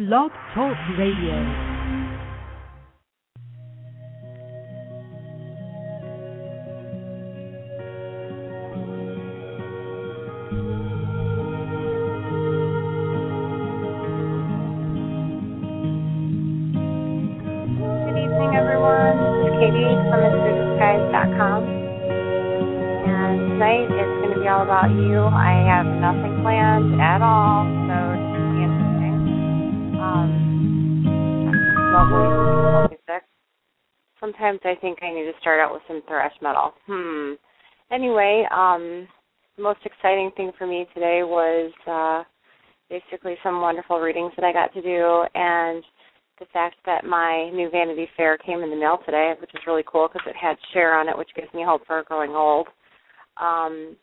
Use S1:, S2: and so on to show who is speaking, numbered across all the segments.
S1: Blog Talk Radio.
S2: Start out with some thrash metal. Hmm. Anyway, um, the most exciting thing for me today was uh, basically some wonderful readings that I got to do, and the fact that my new Vanity Fair came in the mail today, which is really cool because it had Cher on it, which gives me hope for growing old. Um,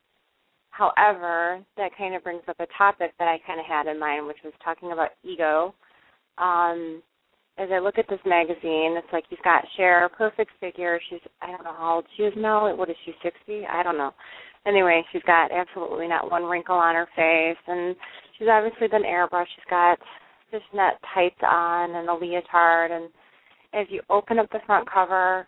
S2: however, that kind of brings up a topic that I kind of had in mind, which was talking about ego. Um, as I look at this magazine, it's like you've got Cher, perfect figure. She's I don't know how old she is now. What is she, sixty? I don't know. Anyway, she's got absolutely not one wrinkle on her face, and she's obviously been airbrushed. She's got fishnet tights on and a leotard, and as you open up the front cover,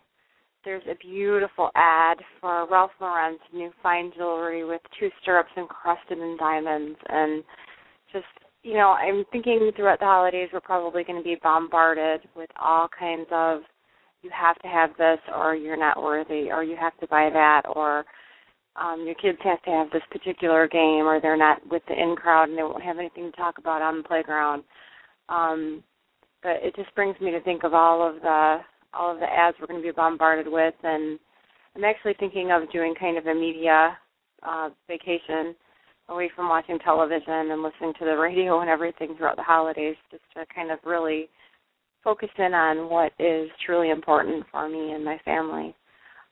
S2: there's a beautiful ad for Ralph Lauren's new fine jewelry with two stirrups encrusted in diamonds, and just you know, I'm thinking throughout the holidays we're probably going to be bombarded with all kinds of you have to have this or you're not worthy or you have to buy that or um your kids have to have this particular game or they're not with the in crowd and they won't have anything to talk about on the playground. Um but it just brings me to think of all of the all of the ads we're going to be bombarded with and I'm actually thinking of doing kind of a media uh vacation away from watching television and listening to the radio and everything throughout the holidays just to kind of really focus in on what is truly important for me and my family.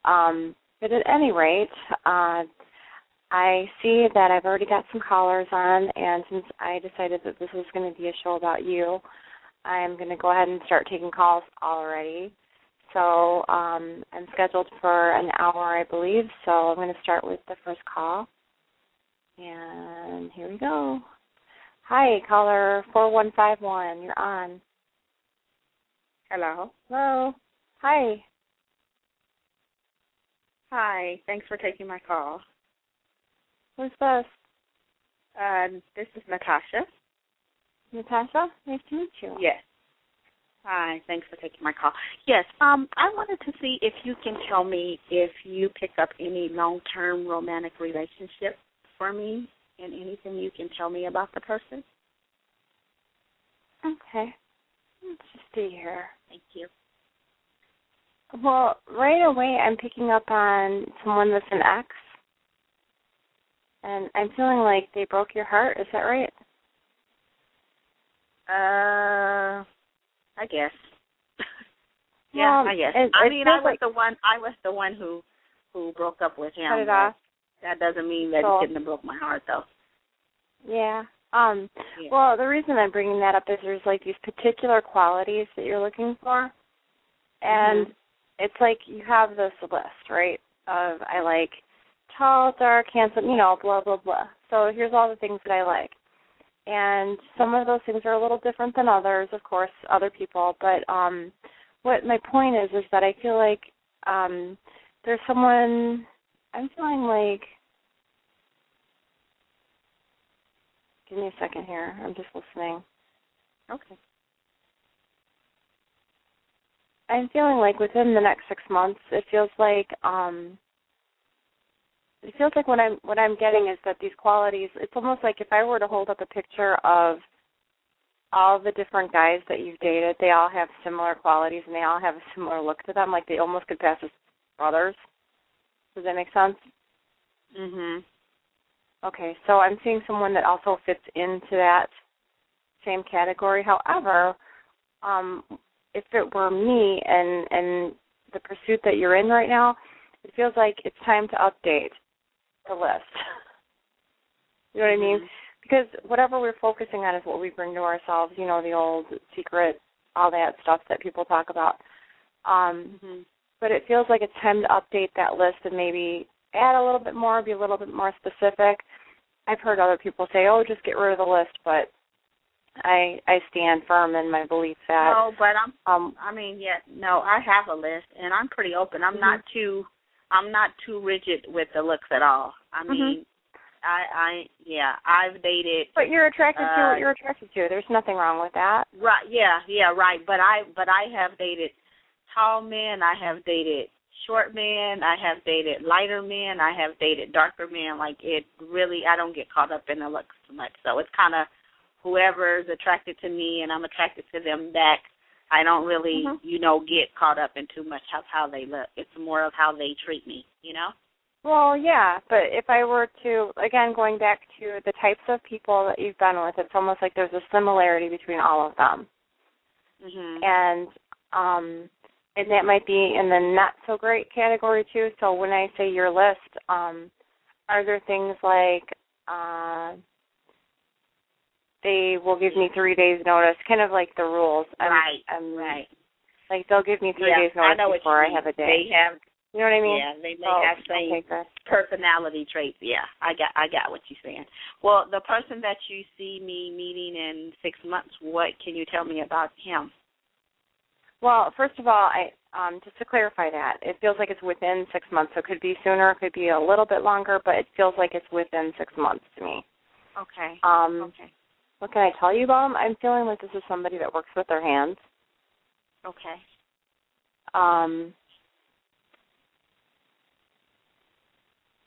S2: Um, but at any rate, uh, I see that I've already got some callers on, and since I decided that this was going to be a show about you, I'm going to go ahead and start taking calls already. So um, I'm scheduled for an hour, I believe. So I'm going to start with the first call. And here we go. Hi, caller 4151. You're on.
S3: Hello.
S2: Hello. Hi.
S3: Hi. Thanks for taking my call.
S2: Who's this?
S3: Uh, this is Natasha.
S2: Natasha? Nice to meet you.
S3: Yes. Hi. Thanks for taking my call. Yes. Um, I wanted to see if you can tell me if you pick up any long-term romantic relationship for me, and anything you can tell me about the person.
S2: Okay. Let's just see here.
S3: Thank you.
S2: Well, right away I'm picking up on someone that's an ex. And I'm feeling like they broke your heart. Is that right?
S3: Uh, I guess. yeah,
S2: Well,
S3: I guess.
S2: it-
S3: I mean, I was
S2: like-
S3: the one. I was the one who who broke up with him.
S2: Cut it off.
S3: That doesn't mean that
S2: So-
S3: it couldn't have broke my heart, though.
S2: Yeah. Um
S3: Yeah.
S2: well, the reason I'm bringing that up is there's like these particular qualities that you're looking for. And
S3: Mhm.
S2: it's like you have this list, right? Of I like tall, dark, handsome, you know, blah blah blah. So here's all the things that I like. And some of those things are a little different than others, of course, other people, but um what my point is is that I feel like um there's someone I'm feeling like Give me a second here. I'm just listening.
S3: okay.
S2: I'm feeling like within the next six months, it feels like um, it feels like what I'm what I'm getting is that these qualities. It's almost like if I were to hold up a picture of all the different guys that you've dated, they all have similar qualities and they all have a similar look to them. Like they almost could pass as brothers. Does that make sense?
S3: Mhm.
S2: Okay, so I'm seeing someone that also fits into that same category. However, um, if it were me and and the pursuit that you're in right now, it feels like it's time to update the list. you know what I mean? Because whatever we're focusing on is what we bring to ourselves. You know, the old secret, all that stuff that people talk about. Um,
S3: Mhm.
S2: But it feels like it's time to update that list and maybe add a little bit more, be a little bit more specific. I've heard other people say, "Oh, just get rid of the list," but I I stand firm in my belief that.
S3: No, but I'm.
S2: Um,
S3: I mean, yeah, no, I have a list, and I'm pretty open. I'm
S2: Mhm.
S3: not too. I'm not too rigid with the looks at all. I
S2: Mhm.
S3: mean, I, I, yeah, I've dated.
S2: but you're attracted to
S3: Uh,
S2: what you're attracted to. There's nothing wrong with that.
S3: Right. Yeah. Yeah. Right. But I. But I have dated tall men. I have dated short men. I have dated lighter men. I have dated darker men. Like it really. I don't get caught up in the looks too much. So it's kind of whoever's attracted to me, and I'm attracted to them back. I don't really,
S2: Mhm.
S3: you know, get caught up in too much of how they look. It's more of how they treat me. You know.
S2: Well, yeah, but if I were to again going back to the types of people that you've been with, it's almost like there's a similarity between all of them.
S3: Mhm.
S2: and um and that might be in the not so great category too. So when I say your list, um are there things like uh they will give me three days notice, kind of like the rules. I'm,
S3: right.
S2: I'm,
S3: right.
S2: Like they'll give me three
S3: yeah.
S2: days notice
S3: I
S2: before I have a day.
S3: They have.
S2: you know what I mean?
S3: Yeah. They may
S2: So,
S3: have same
S2: okay,
S3: personality traits. Yeah, I got I got what you're saying. Well, the person that you see me meeting in six months, what can you tell me about him?
S2: Well, first of all, I um just to clarify that, it feels like it's within six months. So it could be sooner, it could be a little bit longer, but it feels like it's within six months to me.
S3: Okay.
S2: Um
S3: Okay.
S2: What can I tell you about them? I'm feeling like this is somebody that works with their hands.
S3: Okay.
S2: Um,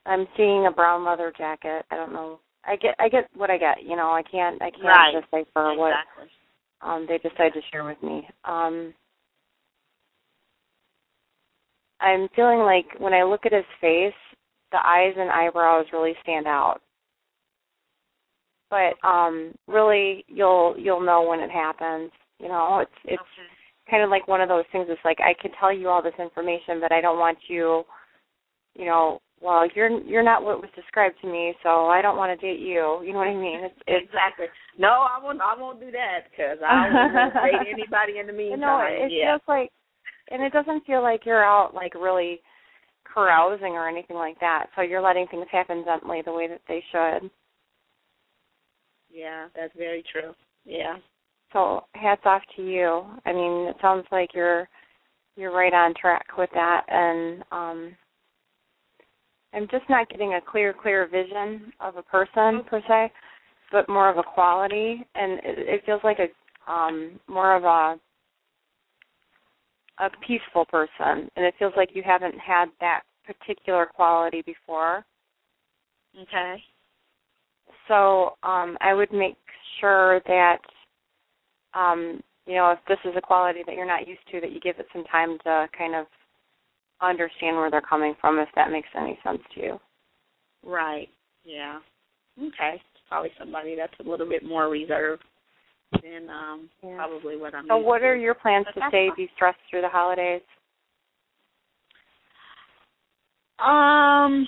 S2: I'm seeing a brown leather jacket. I don't know. I get I get what I get. You know, I can't I can't
S3: Right.
S2: decipher what um they decide to share with me. Um, I'm feeling like when I look at his face, the eyes and eyebrows really stand out. But um really you'll you'll know when it happens. You know, it's it's
S3: okay.
S2: kind of like one of those things it's like I could tell you all this information but I don't want you you know, well, you're you're not what was described to me, so I don't want to date you. You know what I mean? It's it's
S3: exactly. No, I won't. I won't do that because I won't date anybody in the meantime.
S2: know, it
S3: yeah.
S2: feels like and it doesn't feel like you're out like really carousing or anything like that. So you're letting things happen gently the way that they should.
S3: yeah, that's very true. Yeah.
S2: So hats off to you. I mean, it sounds like you're you're right on track with that and um I'm just not getting a clear clear vision of a person per se, but more of a quality and it, it feels like a um more of a a peaceful person and it feels like you haven't had that particular quality before.
S3: Okay.
S2: So um, I would make sure that, um, you know, if this is a quality that you're not used to, that you give it some time to kind of understand where they're coming from, if that makes any sense to you.
S3: Right. Yeah. Okay. Probably somebody that's a little bit more reserved than um
S2: Yeah.
S3: probably what I'm.
S2: So, what are your plans to stay de-stressed through the holidays?
S3: Um,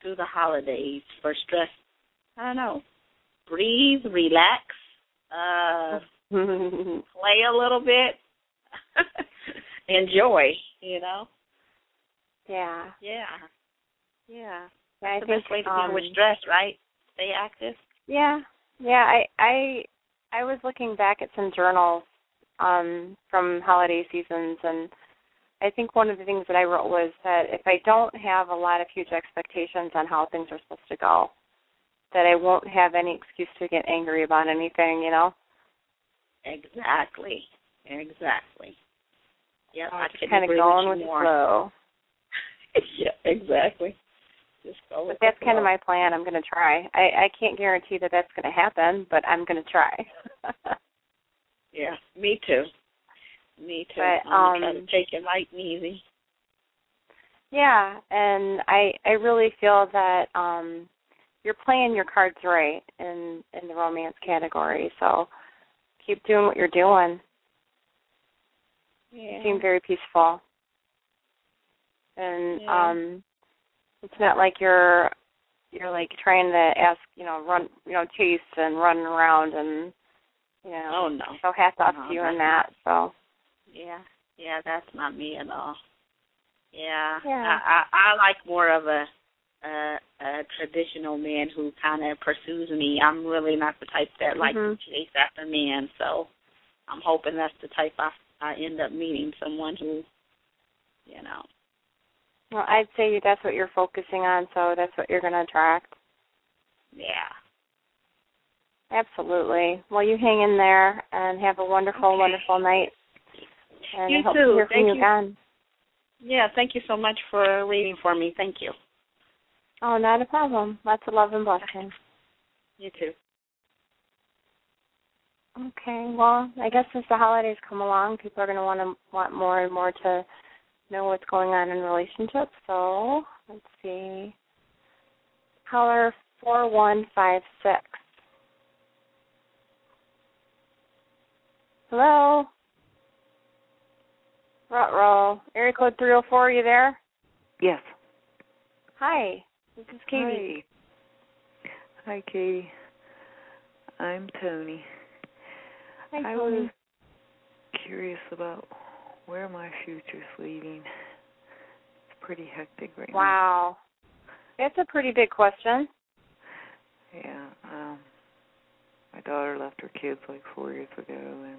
S3: through the holidays for stress, I don't know. Breathe, relax, uh, play a little bit, enjoy. You know.
S2: yeah,
S3: Yeah. Yeah.
S2: I
S3: the
S2: think
S3: best way to
S2: um,
S3: deal with stress, right? Stay active.
S2: Yeah, yeah. I I I was looking back at some journals um, from holiday seasons, and I think one of the things that I wrote was that if I don't have a lot of huge expectations on how things are supposed to go, that I won't have any excuse to get angry about anything. You know,
S3: Exactly. Exactly.
S2: So
S3: I
S2: just kind of going
S3: with you
S2: the
S3: more.
S2: flow.
S3: yeah. Exactly. Just go
S2: But that's kind of my plan. I'm going to try. I I can't guarantee that that's going to happen, but I'm going to try.
S3: Yeah. Me too. Me too.
S2: But,
S3: I'm
S2: um,
S3: to take it light and easy.
S2: Yeah, and I I really feel that um you're playing your cards right in in the romance category. So keep doing what you're doing.
S3: Yeah.
S2: You seem very peaceful. And
S3: Yeah.
S2: um it's not like you're you're like trying to ask, you know, run you know, chase and run around and you know.
S3: Oh no.
S2: So hats off
S3: No,
S2: to you in that. So
S3: Yeah. Yeah, that's not me at all. Yeah.
S2: Yeah.
S3: I, I I like more of a a, a traditional man who kind of pursues me. I'm really not the type that like
S2: Mhm.
S3: to chase after men, so I'm hoping that's the type I I end up meeting someone who, you know.
S2: Well, I'd say that's what you're focusing on, so that's what you're going to attract.
S3: Yeah.
S2: Absolutely. Well, you hang in there and have a wonderful,
S3: Okay.
S2: wonderful night. And
S3: You
S2: I hope
S3: too.
S2: to hear from
S3: Thank
S2: you
S3: you.
S2: again.
S3: Yeah, thank you so much for reading for me. Thank you.
S2: Oh, not a problem. Lots of love and blessings.
S3: You too.
S2: Okay. Well, I guess as the holidays come along, people are going to want to want more and more to know what's going on in relationships. So let's see. Caller four one five six. Hello. Ruh-roh. Area code three oh four. Are you there?
S4: Yes.
S2: Hi. This is Katie.
S4: Hi. Hi, Katie. I'm Tony.
S2: Hi, Tony.
S4: I was curious about where my future's leading. It's pretty hectic right now.
S2: Wow. That's a pretty big question.
S4: Yeah. Um my daughter left her kids like four years ago and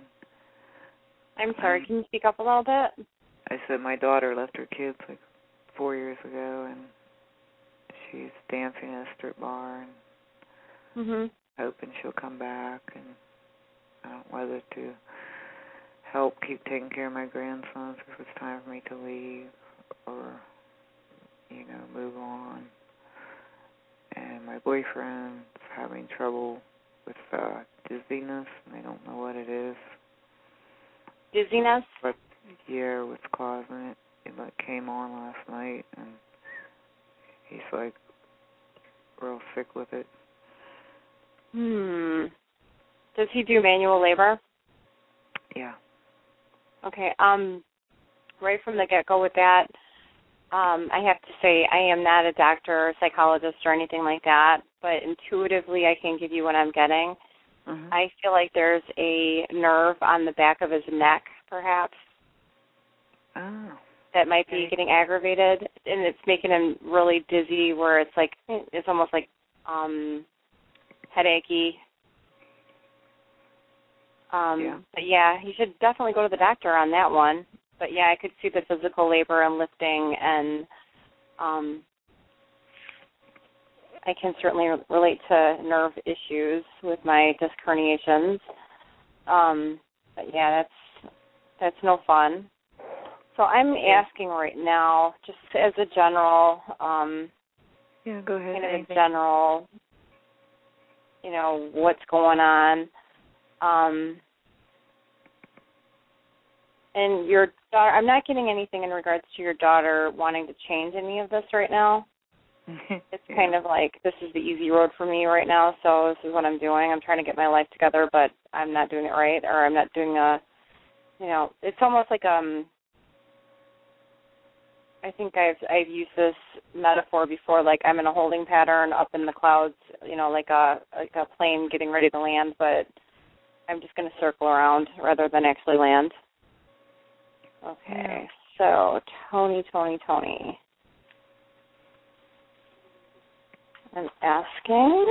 S2: I'm sorry.
S4: Um,
S2: Can you speak up a little bit?
S4: I said my daughter left her kids like four years ago and she's dancing at a strip bar and
S2: Mhm.
S4: hoping she'll come back and I don't know whether to help keep taking care of my grandsons if it's time for me to leave or you know move on and my boyfriend's having trouble with uh dizziness and they don't know what it is
S2: Dizziness.
S4: but yeah what's causing it it like came on last night and he's like real sick with it
S2: Hmm. Does he do manual labor?
S4: yeah
S2: Okay. Um, right from the get go with that, um, I have to say I am not a doctor or psychologist or anything like that, but intuitively I can give you what I'm getting.
S4: mhm
S2: I feel like there's a nerve on the back of his neck, perhaps,
S4: oh
S2: that might be getting aggravated, and it's making him really dizzy. Where it's like it's almost like um headachy. Um,
S4: Yeah.
S2: But yeah, you should definitely go to the doctor on that one. But yeah, I could see the physical labor and lifting, and um, I can certainly relate to nerve issues with my disc herniations. Um, but yeah, that's that's no fun. So I'm
S4: Yeah.
S2: asking right now, just as a general, um,
S4: Yeah, go ahead.
S2: kind of a general, you know, what's going on. Um, and your daughter, I'm not getting anything in regards to your daughter wanting to change any of this right now. It's kind of like this is the easy road for me right now, so this is what I'm doing. I'm trying to get my life together, but I'm not doing it right, or I'm not doing a, you know, it's almost like um. I think I've I've used this metaphor before, like I'm in a holding pattern up in the clouds, you know, like a like a plane getting ready to land, but I'm just going to circle around rather than actually land. Okay, so Tony, Tony, Tony. I'm asking.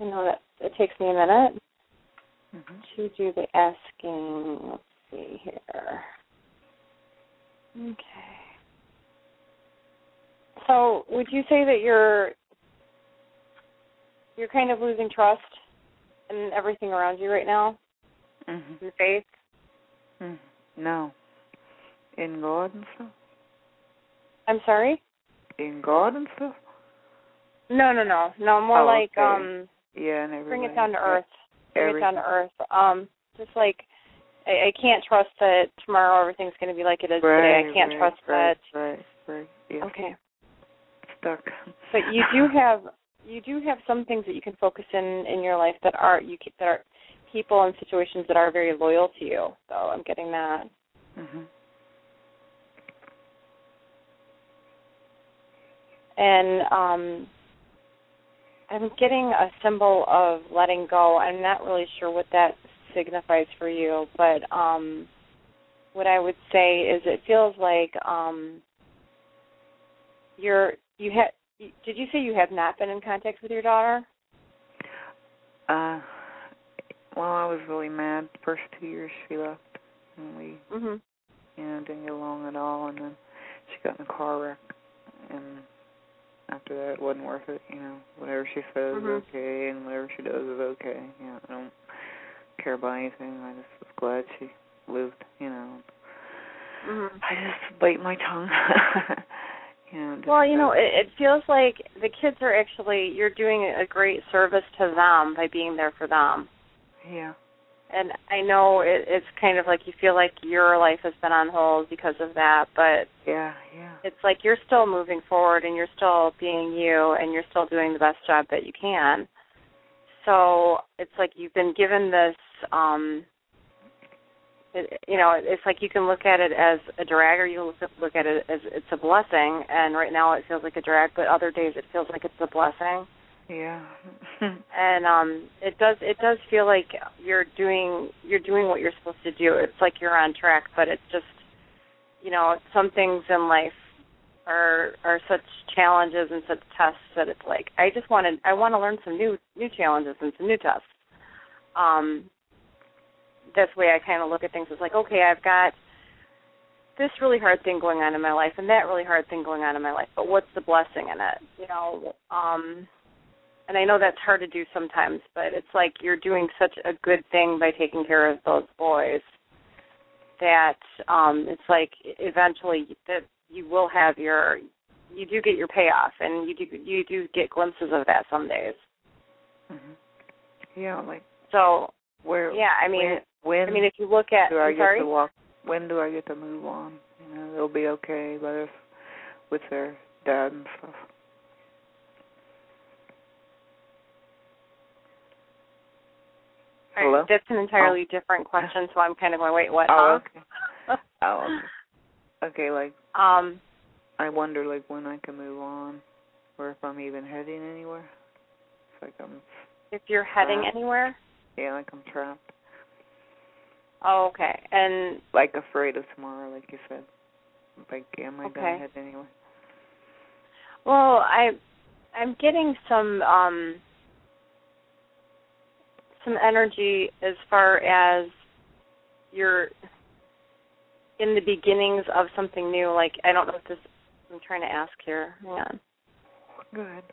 S2: I know that it takes me a minute
S4: Mhm.
S2: to do the asking. Let's see here. Okay. So, would you say that you're you're kind of losing trust in everything around you right now,
S4: Mhm.
S2: in faith?
S4: Mhm. No. In God and stuff.
S2: I'm sorry.
S4: In God and stuff.
S2: No, no, no, no. More
S4: Oh,
S2: like
S4: okay.
S2: um,
S4: Yeah, and everything.
S2: bring it down to earth. Bring it down to earth. Um, just like I, I can't trust that tomorrow everything's going to be like it is
S4: Right,
S2: today. I can't
S4: right,
S2: trust
S4: right,
S2: that.
S4: Right, right. Yeah.
S2: Okay.
S4: Stuck.
S2: But you do have you do have some things that you can focus in in your life that are you keep that are people and situations that are very loyal to you. So I'm getting that.
S4: Mhm.
S2: And um I'm getting a symbol of letting go. I'm not really sure what that signifies for you, but um what I would say is it feels like um you're you have did you say you have not been in contact with your daughter?
S4: Uh, well, I was really mad the first two years she left, and we,
S2: Mhm.
S4: you know, didn't get along at all. And then she got in a car wreck, and after that, it wasn't worth it. You know, whatever she says
S2: Mhm.
S4: is okay, and whatever she does is okay. You know, I don't care about anything. I just was glad she lived. You know,
S2: Mhm.
S4: I just bite my tongue.
S2: Well, you know, it, it feels like the kids are actually you're doing a great service to them by being there for them.
S4: yeah,
S2: And I know it, it's kind of like you feel like your life has been on hold because of that, but
S4: yeah, yeah,
S2: it's like you're still moving forward and you're still being you and you're still doing the best job that you can. So it's like you've been given this um it, you know, it's like you can look at it as a drag or you can look, look at it as it's a blessing and right now it feels like a drag, but other days it feels like it's a blessing.
S4: yeah.
S2: And um it does it does feel like you're doing you're doing what you're supposed to do. It's like you're on track, but it's just you know, some things in life are are such challenges and such tests that it's like I just want to I want to learn some new new challenges and some new tests. Um that's the way I kind of look at things. It's like, okay, I've got this really hard thing going on in my life and that really hard thing going on in my life, but what's the blessing in it? You know, um and I know that's hard to do sometimes, but it's like you're doing such a good thing by taking care of those boys that um it's like eventually that you will have your you do get your payoff and you do you do get glimpses of that some days.
S4: hmm Yeah, like
S2: So
S4: where?
S2: yeah, I mean
S4: when,
S2: I mean if you look at
S4: do I
S2: I'm
S4: get
S2: sorry?
S4: to walk? When do I get to move on? You know, they'll be okay, but if with their dad and stuff.
S2: Right,
S4: Hello?
S2: That's an entirely different question, so I'm kind of going, wait, what?
S4: Oh,
S2: huh?
S4: okay. Oh, okay. Okay, like
S2: um
S4: I wonder, like when I can move on, or if I'm even heading anywhere. It's like I'm,
S2: if you're heading anywhere?
S4: yeah, like I'm trapped,
S2: Oh, okay. And
S4: like afraid of tomorrow, like you said. Like, am I
S2: Okay.
S4: gonna head anywhere?
S2: Well, I I'm getting some um some energy as far as you're in the beginnings of something new. Like I don't know if this I'm trying to ask here. Hang on.
S4: Go ahead.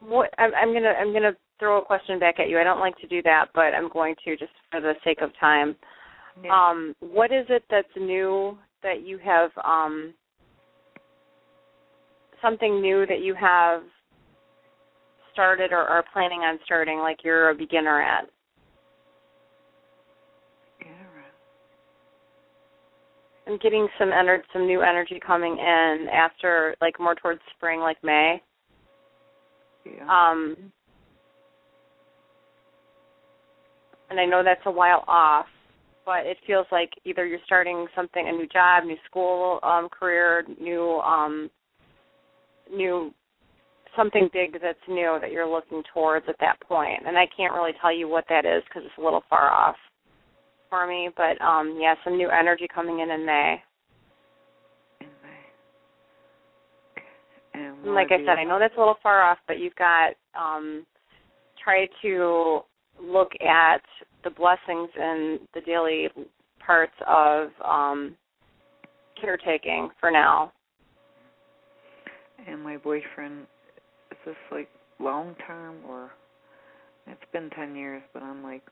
S2: What I'm, I'm gonna I'm gonna throw a question back at you. I don't like to do that, but I'm going to just for the sake of time.
S4: Yeah.
S2: Um, what is it that's new that you have um something new that you have started or are planning on starting like you're a beginner at? I'm getting some ener- some new energy coming in after like more towards spring like May.
S4: Yeah.
S2: Um and I know that's a while off, but it feels like either you're starting something a new job, new school, um career, new um new something big that's new that you're looking towards at that point. And I can't really tell you what that is because it's a little far off for me, but um yeah, some new energy coming in in May.
S4: in May. And
S2: And like I said, I know that's a little far off, but you've got um try to look at the blessings in the daily parts of um caretaking for now.
S4: And my boyfriend, is this like long term or? It's been ten years, but I'm like,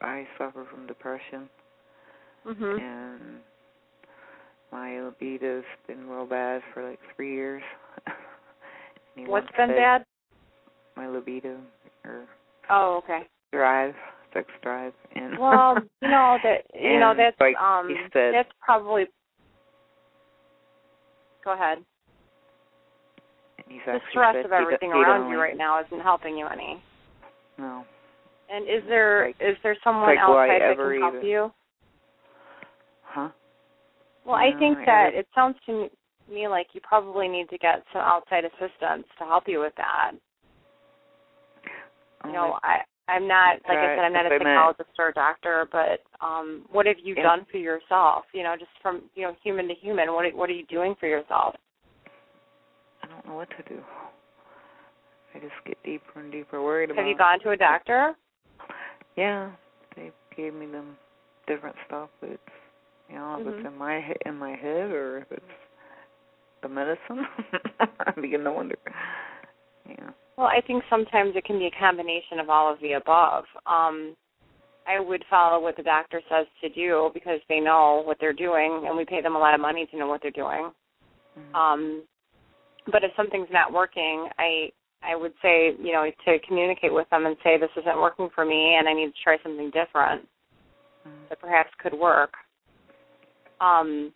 S4: I suffer from depression,
S2: Mhm.
S4: and my libido's been real bad for like three years.
S2: What's been bad?
S4: My libido or
S2: Oh, okay.
S4: drive, sex drive, and
S2: Well, you know that you know that's
S4: like
S2: um
S4: said-
S2: that's probably Go ahead. The stress
S4: said
S2: of everything around you right now isn't helping you any.
S4: No.
S2: And is there is
S4: Like-
S2: there someone
S4: like,
S2: outside that can help you?
S4: Huh?
S2: Well, I think that it sounds to me like you probably need to get some outside assistance to help you with that.
S4: Oh,
S2: You know, I I'm not like
S4: Right,
S2: I said, I'm not a
S4: if
S2: psychologist or a doctor, but um what have you
S4: Yeah.
S2: done for yourself? You know, just from you know human to human. What what are you doing for yourself?
S4: I don't know what to do. I just get deeper and deeper worried about.
S2: Have you gone to a doctor?
S4: Yeah, they gave me them different stuff, but it's you know if
S2: Mhm.
S4: it's in my he- in my head or if it's the medicine. I begin to wonder. Yeah.
S2: Well, I think sometimes it can be a combination of all of the above. Um, I would follow what the doctor says to do because they know what they're doing, and we pay them a lot of money to know what they're doing.
S4: Mhm.
S2: Um, but if something's not working, I I would say you know to communicate with them and say this isn't working for me, and I need to try something different
S4: Mhm.
S2: that perhaps could work. Um,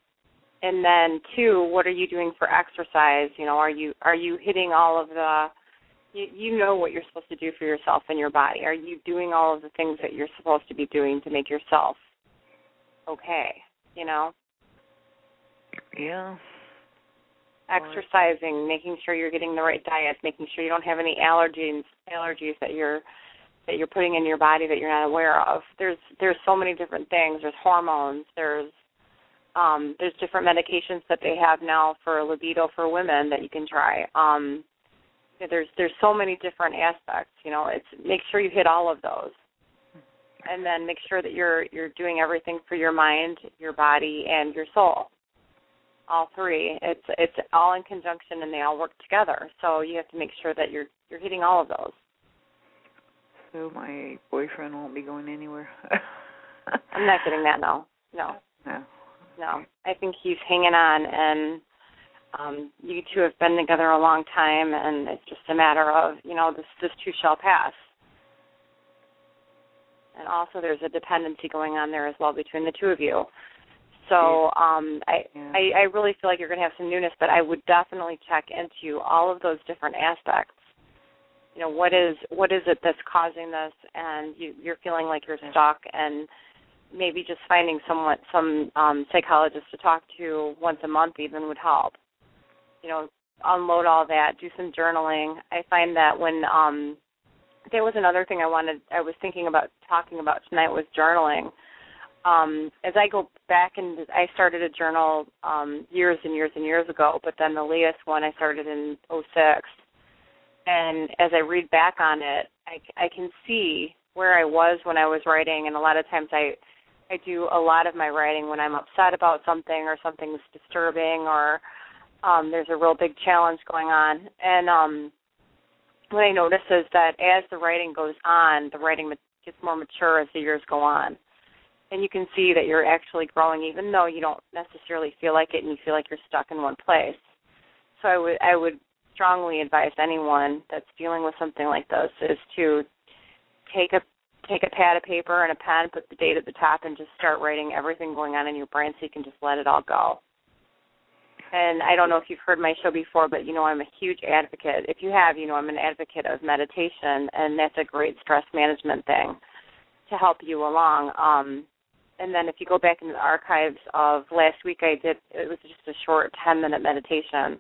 S2: and then two, what are you doing for exercise? You know, are you are you hitting all of the you, you know what you're supposed to do for yourself and your body. Are you doing all of the things that you're supposed to be doing to make yourself okay? You know,
S4: Yeah.
S2: exercising, making sure you're getting the right diet, making sure you don't have any allergies allergies that you're that you're putting in your body that you're not aware of. There's there's so many different things. There's hormones. There's um, there's different medications that they have now for libido for women that you can try. Um, there's there's so many different aspects. You know, it's make sure you hit all of those, and then make sure that you're you're doing everything for your mind, your body, and your soul. All three. It's it's all in conjunction, and they all work together. So you have to make sure that you're you're hitting all of those.
S4: So my boyfriend won't be going anywhere.
S2: I'm not getting that. No, no.
S4: No.
S2: no. I think he's hanging on, and um, you two have been together a long time, and it's just a matter of you know this this too shall pass. And also, there's a dependency going on there as well between the two of you. So um, I,
S4: Yeah.
S2: I I really feel like you're going to have some newness, but I would definitely check into all of those different aspects. You know, what is what is it that's causing this, and you, you're feeling like you're stuck, and maybe just finding someone some um psychologist to talk to once a month even would help you know unload all that do some journaling. I find that when um there was another thing i wanted i was thinking about talking about tonight was journaling. Um as i go back and i started a journal um years and years and years ago but then the latest one i started in oh six. And as i read back on it i i can see where i was when i was writing and a lot of times i I do a lot of my writing when I'm upset about something or something's disturbing or um there's a real big challenge going on. And um what I notice is that as the writing goes on, the writing gets more mature as the years go on. And you can see that you're actually growing even though you don't necessarily feel like it and you feel like you're stuck in one place. So I would I would strongly advise anyone that's dealing with something like this is to take a take a pad of paper and a pen, put the date at the top, and just start writing everything going on in your brain so you can just let it all go. And I don't know if you've heard my show before, but you know I'm a huge advocate. If you have, you know I'm an advocate of meditation, and that's a great stress management thing to help you along. Um, and then if you go back into the archives of last week, I did it was just a short 10 minute meditation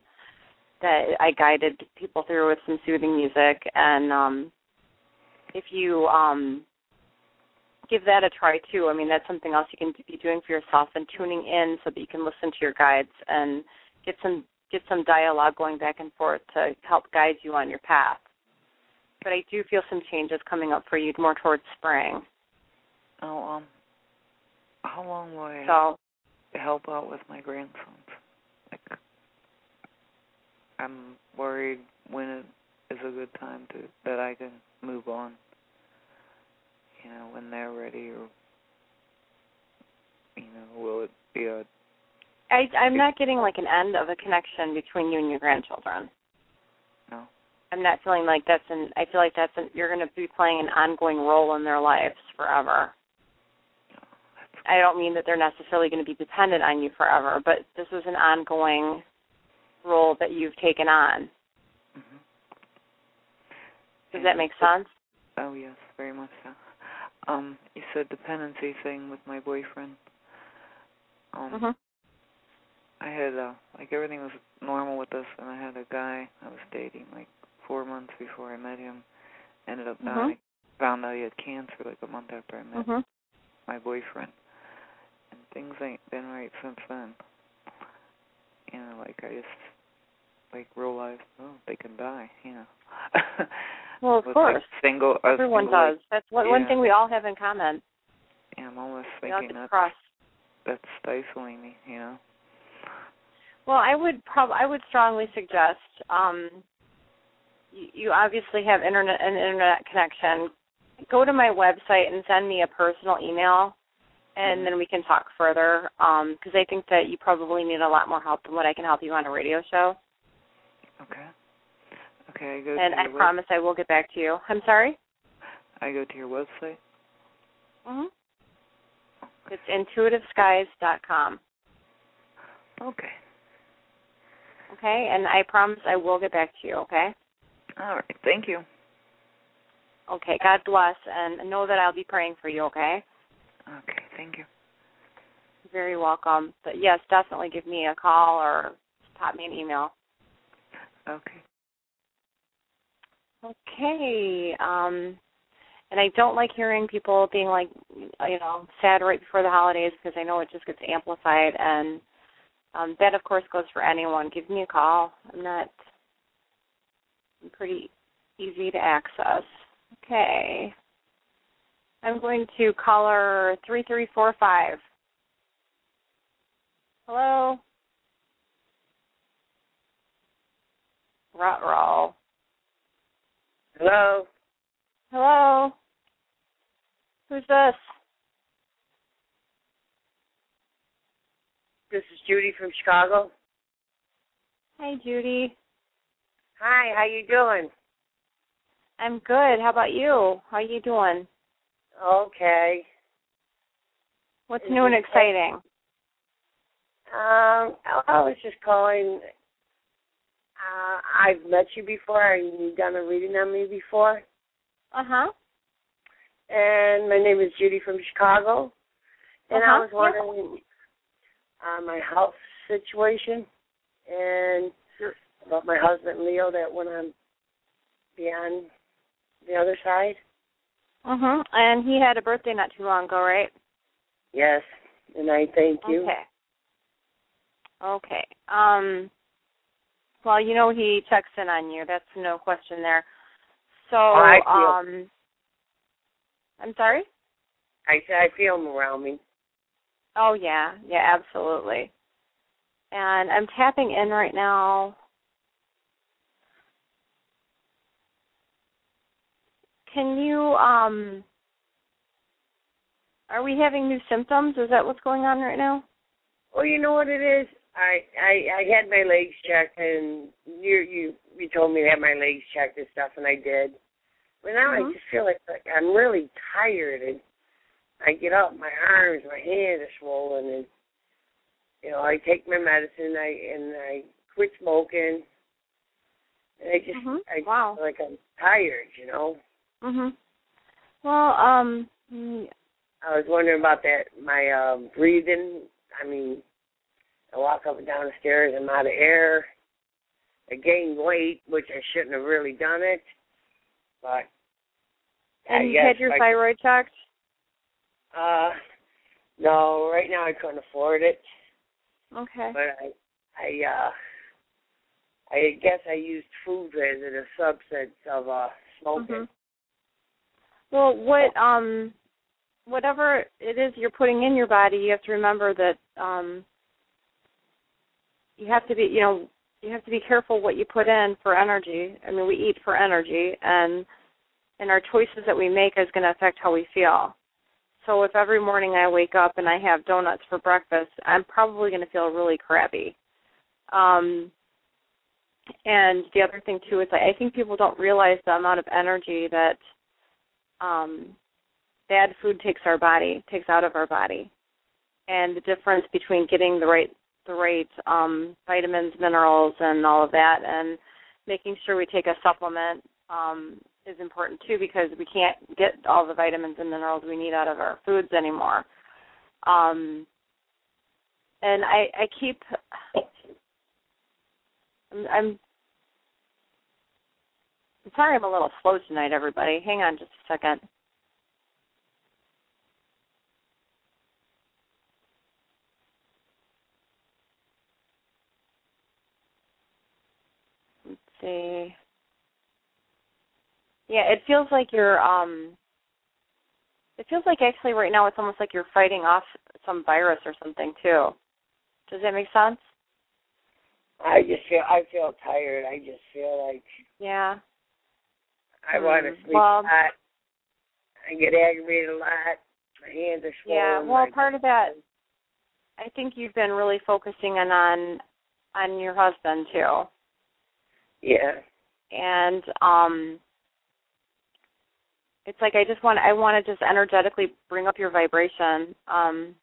S2: that I guided people through with some soothing music and um if you um give that a try too. I mean, that's something else you can be doing for yourself and tuning in so that you can listen to your guides and get some get some dialogue going back and forth to help guide you on your path. But I do feel some changes coming up for you more towards spring.
S4: Oh, um, how long will I
S2: So
S4: help out with my grandsons? Like, I'm worried when it is a good time to that I can move on. You know, when they're ready, or you know, will it be a
S2: I I'm not getting like an end of a connection between you and your grandchildren.
S4: no?
S2: I'm not feeling like that's an I feel like that's an you're going to be playing an ongoing role in their lives forever. I don't mean that they're necessarily going to be dependent on you forever, but this is an ongoing role that you've taken on.
S4: hmm
S2: Does that make sense?
S4: Oh yes, very. Um, you said dependency thing with my boyfriend. Um,
S2: Mhm.
S4: I had uh like everything was normal with us, and I had a guy I was dating like four months before I met him. Ended up
S2: Mhm.
S4: dying. Found out he had cancer like a month after I met
S2: Mhm.
S4: my boyfriend, and things ain't been right since then. You know, like I just like realized, oh, they can die. You know.
S2: Well, of course.
S4: Like, single.
S2: Everyone
S4: single,
S2: does. That's one one thing we all have in common.
S4: yeah, I'm almost thinking that's
S2: crossed.
S4: that's stifling me. You know.
S2: Well, I would prob I would strongly suggest um you, you obviously have internet an internet connection. Go to my website and send me a personal email and
S4: Mhm.
S2: then we can talk further um because I think that you probably need a lot more help than what I can help you on a radio show.
S4: Okay. Okay, I go
S2: And I
S4: web-
S2: promise I will get back to you. I'm sorry?
S4: I go to your website.
S2: Mhm. It's intuitiveskies.com.
S4: Okay.
S2: Okay? And I promise I will get back to you, okay?
S4: All right. Thank you.
S2: Okay, God bless and know that I'll be praying for you, okay?
S4: Okay. Thank you.
S2: You're very welcome. But yes, definitely give me a call or pop me an email.
S4: Okay.
S2: Okay. Um and I don't like hearing people being like you know, sad right before the holidays because I know it just gets amplified and um that of course goes for anyone. Give me a call. I'm not I'm pretty easy to access. Okay. I'm going to caller 3345. Hello? Ruh-roh.
S5: Hello.
S2: Hello? Who's this?
S5: This is Judy from Chicago.
S2: Hi, Judy.
S5: Hi, how you doing?
S2: I'm good. How about you? How you doing?
S5: Okay.
S2: What's new and exciting?
S5: Um, I was just calling. Uh, I've met you before, and you've done a reading on me before.
S2: Uh-huh.
S5: And my name is Judy from Chicago. And I
S2: Uh-huh,
S5: was wondering uh, my health situation and about my husband Leo that went on beyond the other side.
S2: Uh huh. And he had a birthday not too long ago, right?
S5: Yes, and I thank you.
S2: Okay. Okay. Um well, you know he checks in on you. That's no question there. So,
S5: I feel-
S2: um I'm sorry?
S5: I I feel him around me.
S2: Oh yeah, yeah, absolutely. And I'm tapping in right now. Can you um are we having new symptoms? Is that what's going on right now?
S5: Well, you know what it is. I I I had my legs checked, and you you you told me to have my legs checked and stuff, and I did. But now
S2: Mhm.
S5: I just feel like like I'm really tired, and I get up, my arms, my hands are swollen, and you know I take my medicine, I and I quit smoking, and I just
S2: Mhm.
S5: I
S2: Wow.
S5: feel like I'm tired, you know.
S2: Mhm. Well, um
S5: I was wondering about that my um breathing. I mean, I walk up and down the stairs, I'm out of air. I gained weight, which I shouldn't have really done it. But I
S2: and you had your
S5: I-
S2: thyroid checked?
S5: Uh no, right now I couldn't afford it.
S2: Okay.
S5: But I I uh I guess I used food as a subset of uh smoking.
S2: Mhm. Well, what um whatever it is you're putting in your body, you have to remember that um you have to be, you know, you have to be careful what you put in for energy. I mean, we eat for energy and and our choices that we make is going to affect how we feel. So if every morning I wake up and I have donuts for breakfast, I'm probably going to feel really crappy. Um and the other thing too is I think people don't realize the amount of energy that um, bad food takes our body, takes out of our body, and the difference between getting the right the right um, vitamins, minerals, and all of that, and making sure we take a supplement um, is important too because we can't get all the vitamins and minerals we need out of our foods anymore. Um, and I, I keep I'm, I'm I'm sorry I'm a little slow tonight, everybody. Hang on just a second. See. Yeah, it feels like you're um it feels like actually right now it's almost like you're fighting off some virus or something too. Does that make sense?
S5: I just feel I feel tired. I just feel like
S2: Yeah.
S5: I want to
S2: Mm,
S5: sleep
S2: well-
S5: a lot. I get aggravated a lot. My hands are swollen.
S2: Yeah, well, part of that, I think you've been really focusing in on on your husband too,
S5: Yeah.
S2: and um, it's like I just want I want to just energetically bring up your vibration um,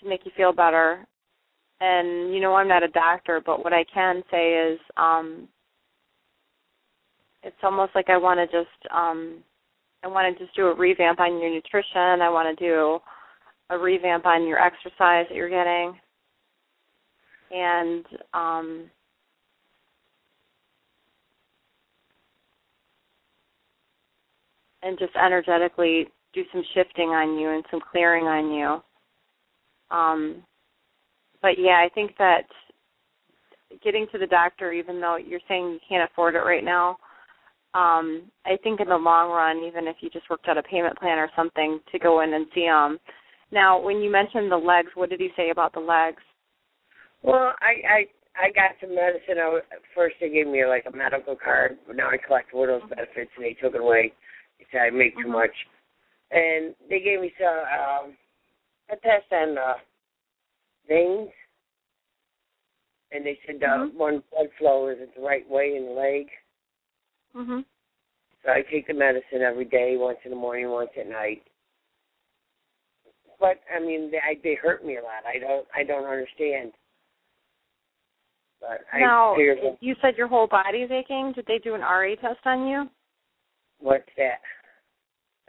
S2: to make you feel better. And you know, I'm not a doctor, but what I can say is, um, it's almost like I want to just um, I want to just do a revamp on your nutrition. I want to do a revamp on your exercise that you're getting, and um, and just energetically do some shifting on you and some clearing on you. Um, but yeah, I think that getting to the doctor, even though you're saying you can't afford it right now, um, I think in the long run, even if you just worked out a payment plan or something to go in and see him. Now, when you mentioned the legs, what did he say about the legs?
S5: Well, I I I got some medicine. I first they gave me like a medical card, now I collect widow's benefits, and they took it away. Said I make too
S2: Mhm.
S5: much, and they gave me some um, a test on the veins, and they said
S2: Mhm.
S5: one blood flow isn't the right way in the leg.
S2: Mhm.
S5: So I take the medicine every day, once in the morning, once at night. But I mean, they, I, they hurt me a lot. I don't, I don't understand. But
S2: Now,
S5: I
S2: you said your whole body's aching. Did they do an RA test on you?
S5: What's that?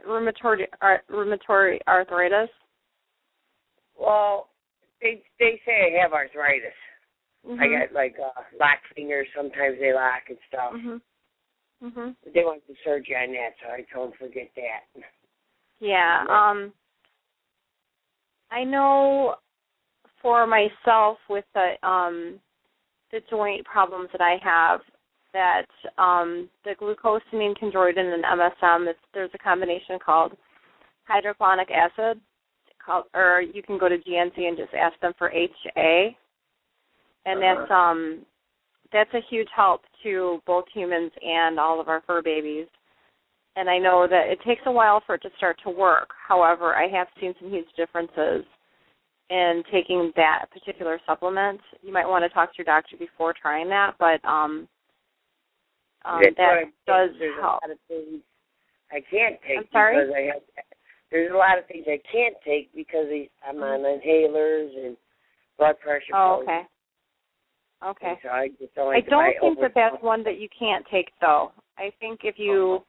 S2: Rheumatoid, ar- rheumatoid arthritis.
S5: Well, they they say I have arthritis.
S2: Mhm.
S5: I got like uh, locked fingers. Sometimes they lock and stuff.
S2: Mhm. Mhm.
S5: They want the surgery on that, so I told them forget that.
S2: Yeah. Um I know for myself with the um the joint problems that I have that um the glucosamine chondroitin and MSM it's, there's a combination called hyaluronic acid called or you can go to GNC and just ask them for HA and that's um that's a huge help to both humans and all of our fur babies and I know that it takes a while for it to start to work. However, I have seen some huge differences in taking that particular supplement. You might want to talk to your doctor before trying that, but um, um
S5: That's
S2: that does
S5: there's
S2: help.
S5: a lot of things I can't take
S2: I'm sorry?
S5: because I have. There's a lot of things I can't take because I'm on inhalers and blood pressure.
S2: Oh,
S5: pills.
S2: okay. Okay.
S5: So I just don't
S2: I don't think that that's one that you can't take though. I think if you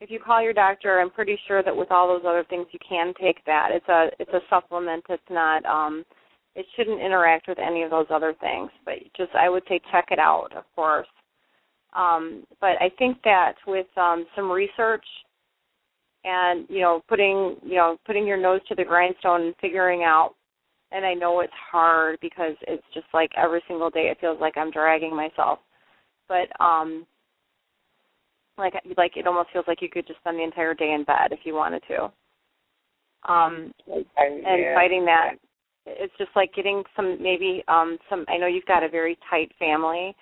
S2: if you call your doctor, I'm pretty sure that with all those other things you can take that. It's a it's a supplement. It's not um it shouldn't interact with any of those other things. But just I would say check it out, of course. Um but I think that with um some research and you know putting you know putting your nose to the grindstone and figuring out and I know it's hard because it's just like every single day it feels like I'm dragging myself. But um like like it almost feels like you could just spend the entire day in bed if you wanted to. Um and
S5: yeah.
S2: fighting that it's just like getting some maybe um some I know you've got a very tight family.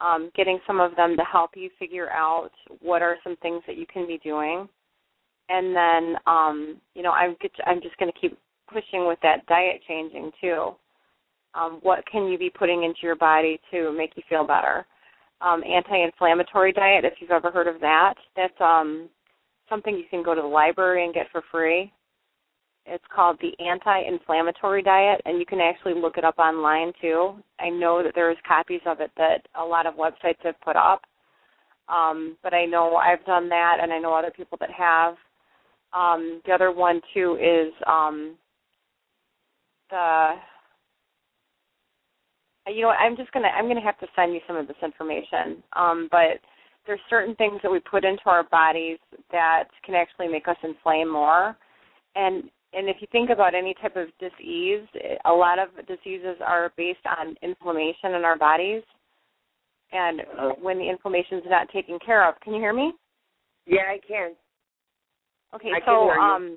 S2: Um getting some of them to help you figure out what are some things that you can be doing. And then um you know I'm get, I'm just going to keep pushing with that diet changing too. Um, what can you be putting into your body to make you feel better? Um, anti-inflammatory diet, if you've ever heard of that, that's um, something you can go to the library and get for free. It's called the anti-inflammatory diet, and you can actually look it up online too. I know that there's copies of it that a lot of websites have put up, um, but I know I've done that, and I know other people that have. Um, the other one too is um, the you know I'm just gonna I'm gonna have to send you some of this information. Um, but there's certain things that we put into our bodies that can actually make us inflame more. And and if you think about any type of disease, a lot of diseases are based on inflammation in our bodies. and when the inflammation is not taken care of. Can you hear me?
S5: Yeah, I can.
S2: Okay,
S5: I
S2: so
S5: can
S2: um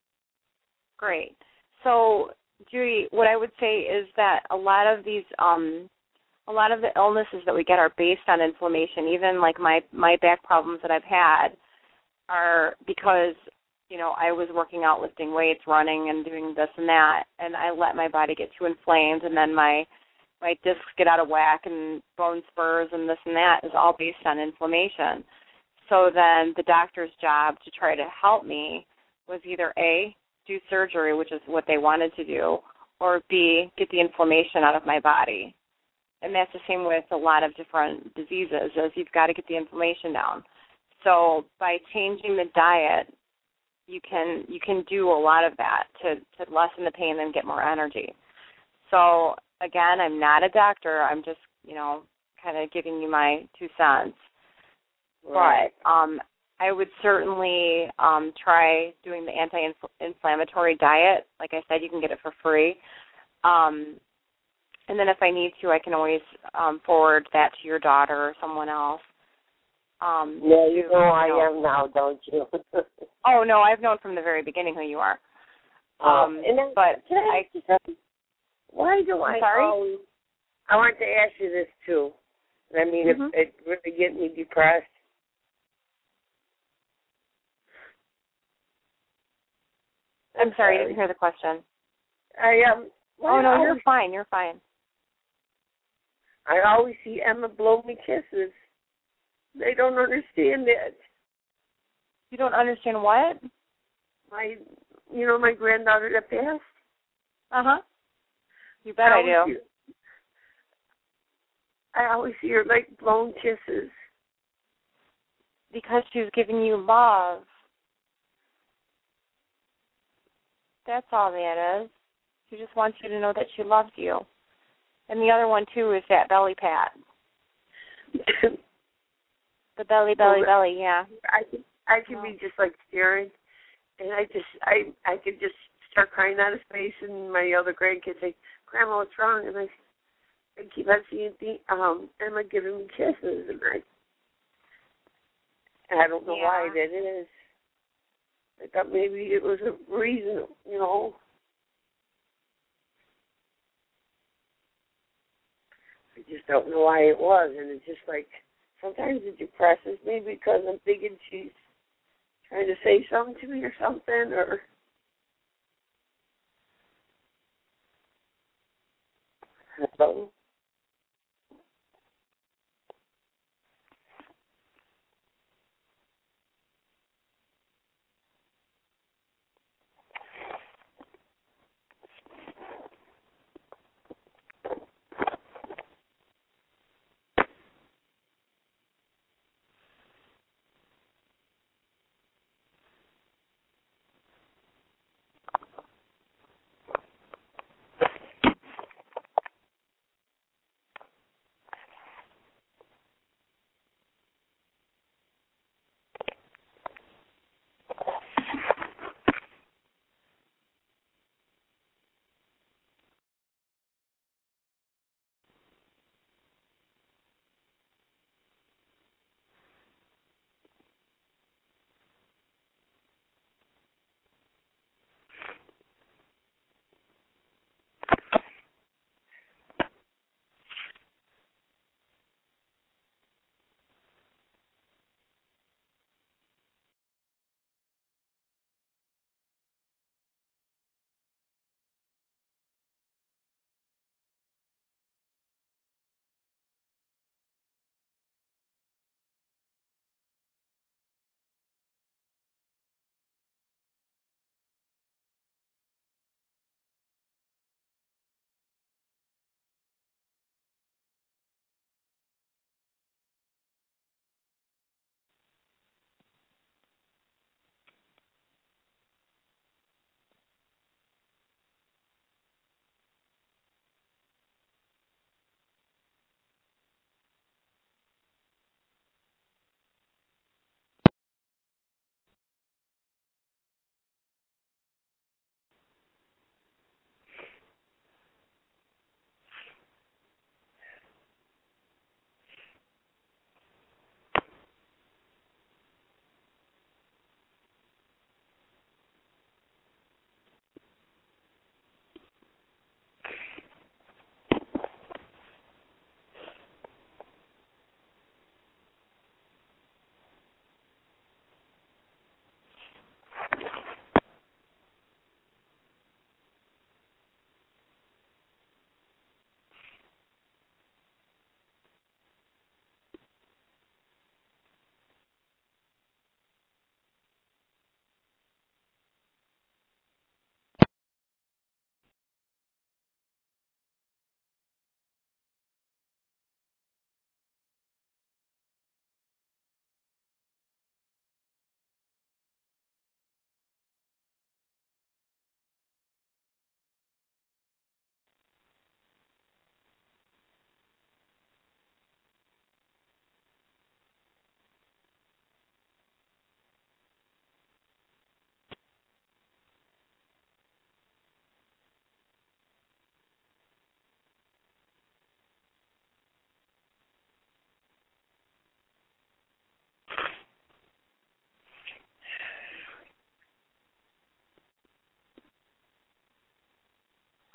S2: great. So Judy, what I would say is that a lot of these um a lot of the illnesses that we get are based on inflammation. Even like my my back problems that I've had are because you know I was working out, lifting weights, running, and doing this and that, and I let my body get too inflamed, and then my my discs get out of whack, and bone spurs, and this and that is all based on inflammation. So then the doctor's job to try to help me was either a do surgery, which is what they wanted to do, or b get the inflammation out of my body and that's the same with a lot of different diseases is you've got to get the inflammation down so by changing the diet you can you can do a lot of that to to lessen the pain and get more energy so again i'm not a doctor i'm just you know kind of giving you my two cents
S5: Right.
S2: but um I would certainly um try doing the anti-inflammatory diet. Like I said, you can get it for free. Um and then if I need to, I can always um forward that to your daughter or someone else. Um
S5: yeah, you know I
S2: know-
S5: am now, don't you?
S2: Oh no, I've known from the very beginning who you are. Um
S5: and then,
S2: but
S5: can I
S2: I
S5: ask you something? Why do I
S2: I'm sorry?
S5: always? I want to ask you this too. I mean,
S2: Mhm.
S5: it, it really gets me depressed.
S2: I'm sorry, I didn't hear the question.
S5: I um.
S2: Oh no,
S5: always,
S2: you're fine, you're fine.
S5: I always see Emma blow me kisses. They don't understand it.
S2: You don't understand what?
S5: My, you know, my granddaughter that passed.
S2: Uh huh. You bet I
S5: always
S2: do.
S5: see- I always hear her like blown kisses.
S2: Because she's giving you love. That's all that is. She just wants you to know that she loves you. And the other one too is that belly pat. The belly, belly, belly, yeah.
S5: I could I could be just like staring, and I just I I could just start crying out of space, and my other grandkids say, "Grandma, what's wrong?" And I I keep on seeing the um Emma giving me kisses, and I I don't know why that is. I thought maybe it was a reason, you know. I just don't know why it was, and it's just like sometimes it depresses me because I'm thinking she's trying to say something to me or something, or Hello?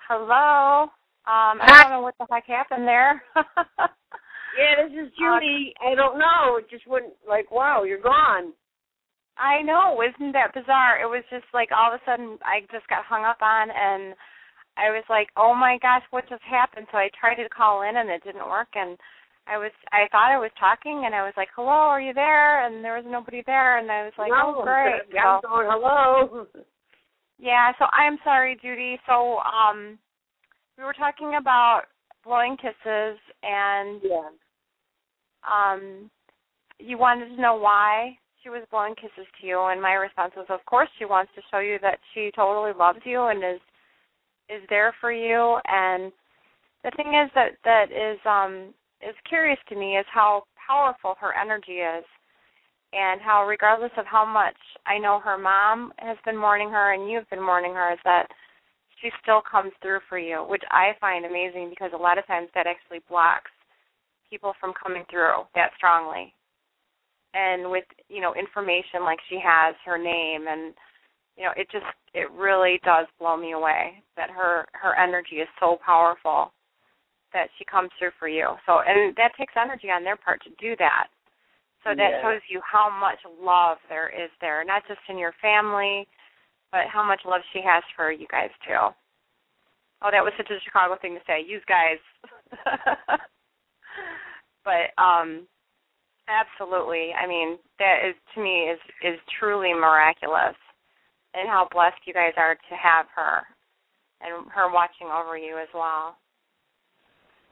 S2: Hello. Um, I don't know what the heck happened there.
S5: Yeah, this is Judy. I don't know. It just went like, wow, you're gone.
S2: I know, isn't that bizarre? It was just like all of a sudden I just got hung up on and I was like, "Oh my gosh, what just happened?" So I tried to call in and it didn't work and I was I thought I was talking and I was like, "Hello, are you there?" and there was nobody there and I was like,
S5: no,
S2: "Oh, great."
S5: I'm
S2: So,
S5: going hello.
S2: yeah, so I'm sorry, Judy. So um we were talking about blowing kisses and
S5: Yeah.
S2: um you wanted to know why she was blowing kisses to you and my response was of course she wants to show you that she totally loves you and is is there for you and the thing is that that is um is curious to me is how powerful her energy is and how regardless of how much I know her mom has been mourning her and you've been mourning her is that she still comes through for you, which I find amazing because a lot of times that actually blocks people from coming through that strongly. And with, you know, information like she has, her name and you know, it just it really does blow me away that her her energy is so powerful that she comes through for you. So and that takes energy on their part to do that. So that
S5: Yeah.
S2: shows you how much love there is there, not just in your family, but how much love she has for you guys too. Oh, that was such a Chicago thing to say. You guys. but um absolutely. I mean, that is to me is is truly miraculous and how blessed you guys are to have her and her watching over you as well.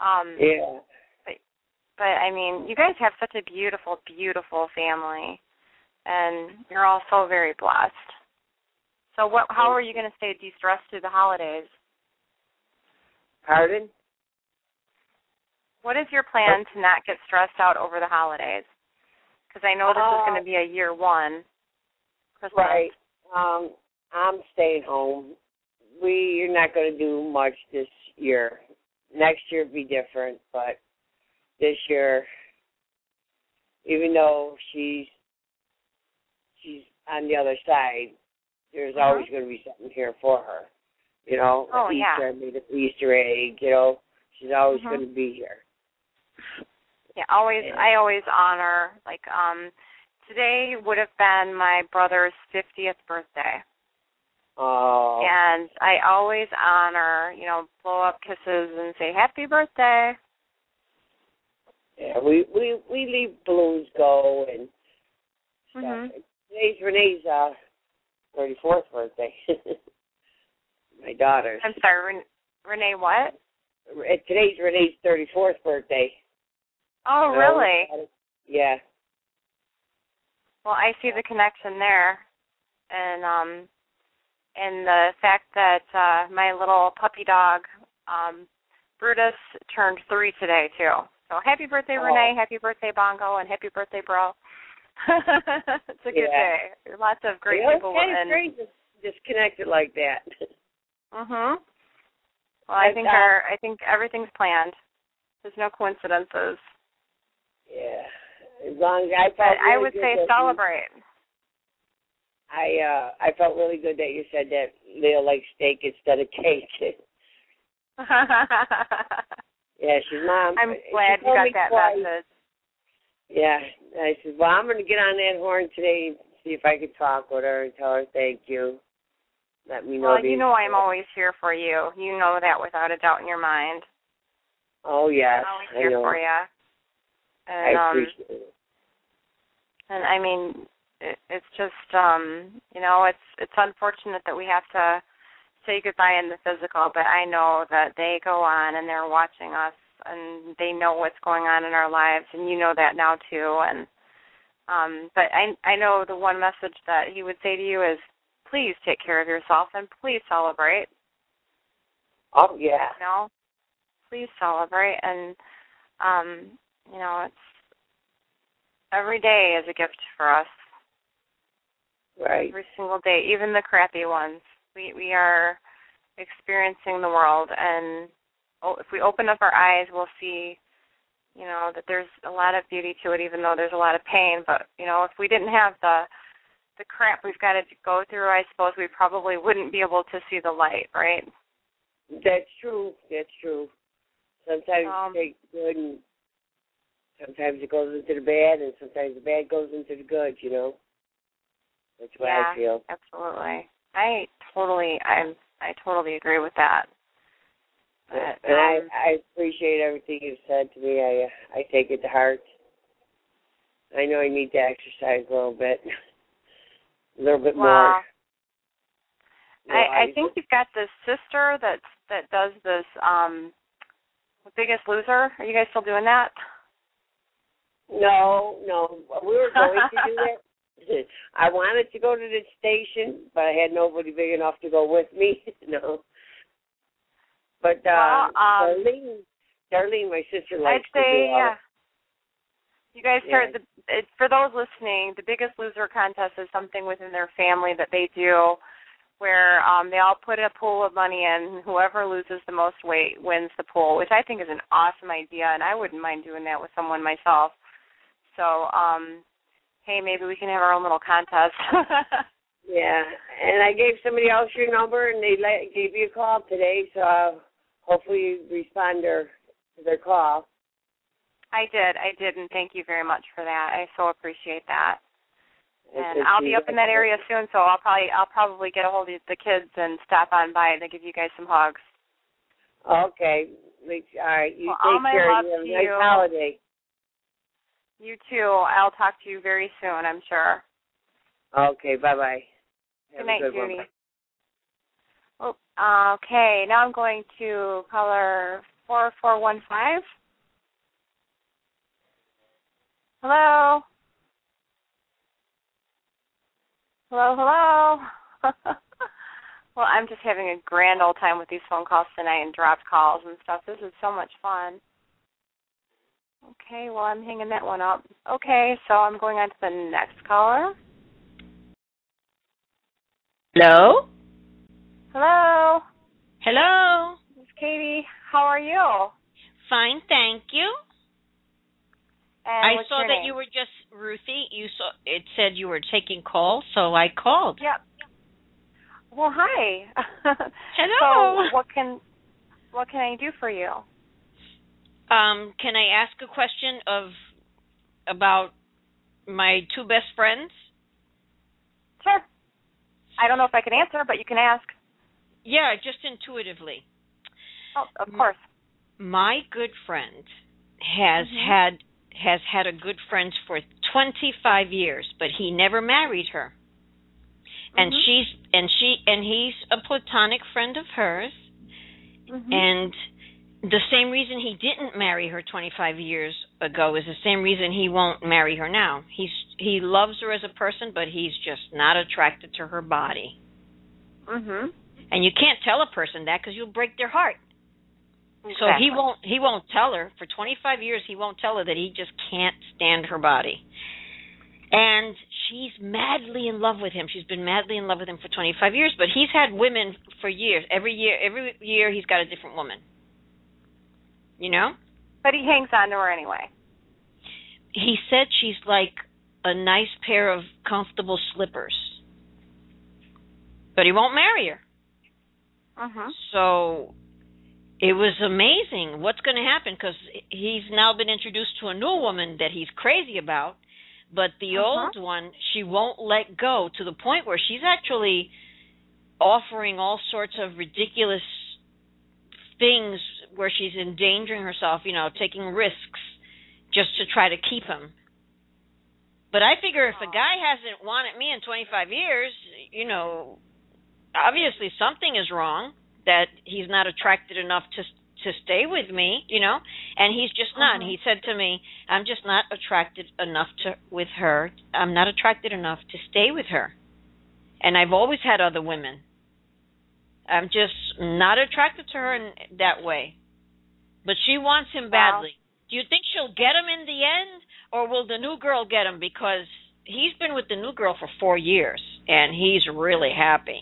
S2: Um
S5: Yeah.
S2: But I mean, you guys have such a beautiful, beautiful family, and you're all so very blessed. So, what? How are you going to stay de-stressed through the holidays?
S5: Pardon?
S2: What is your plan to not get stressed out over the holidays? Because I know this is
S5: Uh,
S2: going to be a year one Christmas.
S5: Right. Um, I'm staying home. We you're not going to do much this year. Next year will be different, but this year, even though she's she's on the other side, there's
S2: Mhm.
S5: always going to be something here for her. You know,
S2: Oh, yeah.
S5: Easter, I made an Easter egg. You know, she's always
S2: Mhm.
S5: going to be here.
S2: Yeah, always.
S5: Yeah.
S2: I always honor. Like, um, today would have been my brother's fiftieth birthday.
S5: Oh,
S2: and I always honor, you know, blow up kisses and say happy birthday.
S5: Yeah. We we we leave balloons go and stuff.
S2: Mhm.
S5: Today's Renee's uh thirty fourth birthday. My daughter's.
S2: I'm sorry, Ren- Renee. What?
S5: Today's Renee's thirty fourth birthday.
S2: Oh,
S5: So,
S2: really?
S5: Yeah.
S2: Well, I see the connection there, and um, and the fact that uh my little puppy dog, um, Brutus, turned three today too. So happy birthday,
S5: Oh.
S2: Renee! Happy birthday, Bongo, and happy birthday, bro. it's a good
S5: Yeah.
S2: day. Lots of great
S5: know,
S2: people
S5: It's
S2: and
S5: strange to just connected like that.
S2: Mhm. Well, I
S5: Like,
S2: think our I think everything's planned. There's no coincidences.
S5: yeah. As long as I felt
S2: But I would say
S5: you-
S2: celebrate.
S5: I uh I felt really good that you said that Leah likes steak instead of cake. yeah, she's mom.
S2: I'm glad you got that
S5: twice.
S2: message.
S5: Yeah, I said, well, I'm going to get on that horn today and see if I can talk with her and tell her thank you. Let me know.
S2: Well, you know I'm always here for you. You know that without a doubt in your mind.
S5: Oh yes,
S2: I'm always
S5: I
S2: here
S5: know.
S2: for you. And
S5: I
S2: um
S5: appreciate it.
S2: and I mean it, it's just um you know it's it's unfortunate that we have to say goodbye in the physical, but I know that they go on and they're watching us and they know what's going on in our lives and you know that now too and um but I I know the one message that he would say to you is please take care of yourself and please celebrate.
S5: Oh yeah,
S2: You know? Please celebrate and um you know it's every day is a gift for us
S5: right.
S2: every single day, even the crappy ones. We we are experiencing the world, and oh, if we open up our eyes, we'll see, you know, that there's a lot of beauty to it, even though there's a lot of pain. But you know, if we didn't have the the crap we've got to go through, I suppose we probably wouldn't be able to see the light, right?
S5: That's true. That's true. Sometimes
S2: Um,
S5: you take the good and sometimes it goes into the bad and sometimes the bad goes into the good, you know. That's what
S2: yeah,
S5: I feel.
S2: absolutely. I totally, I'm, I totally agree with that. But,
S5: and I,
S2: um,
S5: I appreciate everything you've said to me. I I take it to heart. I know I need to exercise a little bit, a little bit
S2: Wow.
S5: more. You know,
S2: I, I think you've got this sister that that does this um Biggest Loser. Are you guys still doing that?
S5: No, no, we were going to do it. I wanted to go to the station, but I had nobody big enough to go with me. no. But uh,
S2: Well, um,
S5: Darlene, Darlene, my sister
S2: I'd
S5: likes to
S2: say
S5: do all
S2: yeah. You guys
S5: Yeah.
S2: heard the it, for those listening, the Biggest Loser contest is something within their family that they do where um they all put a pool of money in whoever loses the most weight wins the pool, which I think is an awesome idea and I wouldn't mind doing that with someone myself. So, um hey, maybe we can have our own little contest.
S5: Yeah, and I gave somebody else your number, and they let, gave you a call today. So uh, hopefully you respond to, to their call.
S2: I did, I did, and thank you very much for that. I so appreciate that.
S5: And
S2: And I'll be up in that area soon, so I'll probably I'll probably get a hold of the kids and stop on by and give you guys some hugs.
S5: Okay. All right. You
S2: Well, all
S5: take
S2: my
S5: care.
S2: love
S5: You have a nice
S2: you.
S5: holiday.
S2: You too. I'll talk to you very soon, I'm sure.
S5: Okay. Bye bye.
S2: Good night,
S5: good
S2: Judy.
S5: One.
S2: Oh, okay. Now I'm going to caller four four one five. Hello. Hello, hello. well, I'm just having a grand old time with these phone calls tonight and dropped calls and stuff. This is so much fun. Okay, well, I'm hanging that one up. Okay, so I'm going on to the next caller.
S6: Hello?
S2: Hello.
S6: Hello?
S2: It's Katie. How are you?
S6: Fine, thank you.
S2: And
S6: I saw that
S2: name?
S6: you were just Ruthie. You saw it said you were taking calls, so I called.
S2: Yep. Well, hi.
S6: Hello.
S2: So, what can what can I do for you?
S6: Um, can I ask a question of about my two best friends?
S2: Sure. I don't know if I can answer, but you can ask.
S6: Yeah, just intuitively.
S2: Oh, of course.
S6: My good friend has
S2: Mhm.
S6: had has had a good friend for 25 years, but he never married her. And
S2: Mhm.
S6: she's and she and he's a platonic friend of hers.
S2: Mhm.
S6: And the same reason he didn't marry her 25 years ago is the same reason he won't marry her now. He's he loves her as a person, but he's just not attracted to her body.
S2: Mhm.
S6: And you can't tell a person that because you'll break their heart. So he won't he won't tell her for 25 years he won't tell her that he just can't stand her body. And she's madly in love with him. She's been madly in love with him for 25 years, but he's had women for years. Every year every year he's got a different woman. You know?
S2: But he hangs on to her anyway.
S6: He said she's like a nice pair of comfortable slippers. But he won't marry her.
S2: Uh-huh.
S6: So it was amazing what's going to happen because he's now been introduced to a new woman that he's crazy about, but the
S2: Uh-huh.
S6: old one she won't let go to the point where she's actually offering all sorts of ridiculous things where she's endangering herself, you know, taking risks just to try to keep him. But I figure if a guy hasn't wanted me in 25 years, you know, obviously something is wrong that he's not attracted enough to to stay with me, you know, and he's just not.
S2: Mhm.
S6: He said to me, "I'm just not attracted enough to with her. I'm not attracted enough to stay with her." And I've always had other women. I'm just not attracted to her in that way. But she wants him
S2: Wow.
S6: badly. Do you think she'll get him in the end or will the new girl get him because he's been with the new girl for 4 years and he's really happy.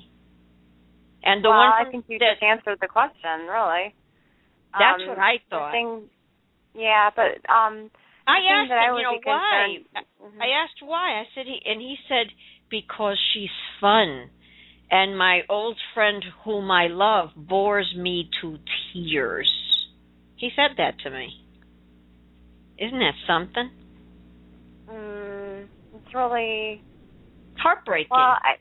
S6: And the
S2: well,
S6: one
S2: I think you
S6: that,
S2: just answered the question, really.
S6: that's
S2: Um,
S6: what I thought.
S2: thing- yeah, but um
S6: I asked
S2: I
S6: him,
S2: would
S6: you know, why?
S2: Mhm.
S6: I asked why. I said he and he said because she's fun and my old friend whom I love bores me to tears. He said that to me. Isn't that something?
S2: Mm, it's really
S6: Heartbreaking.
S2: well. I,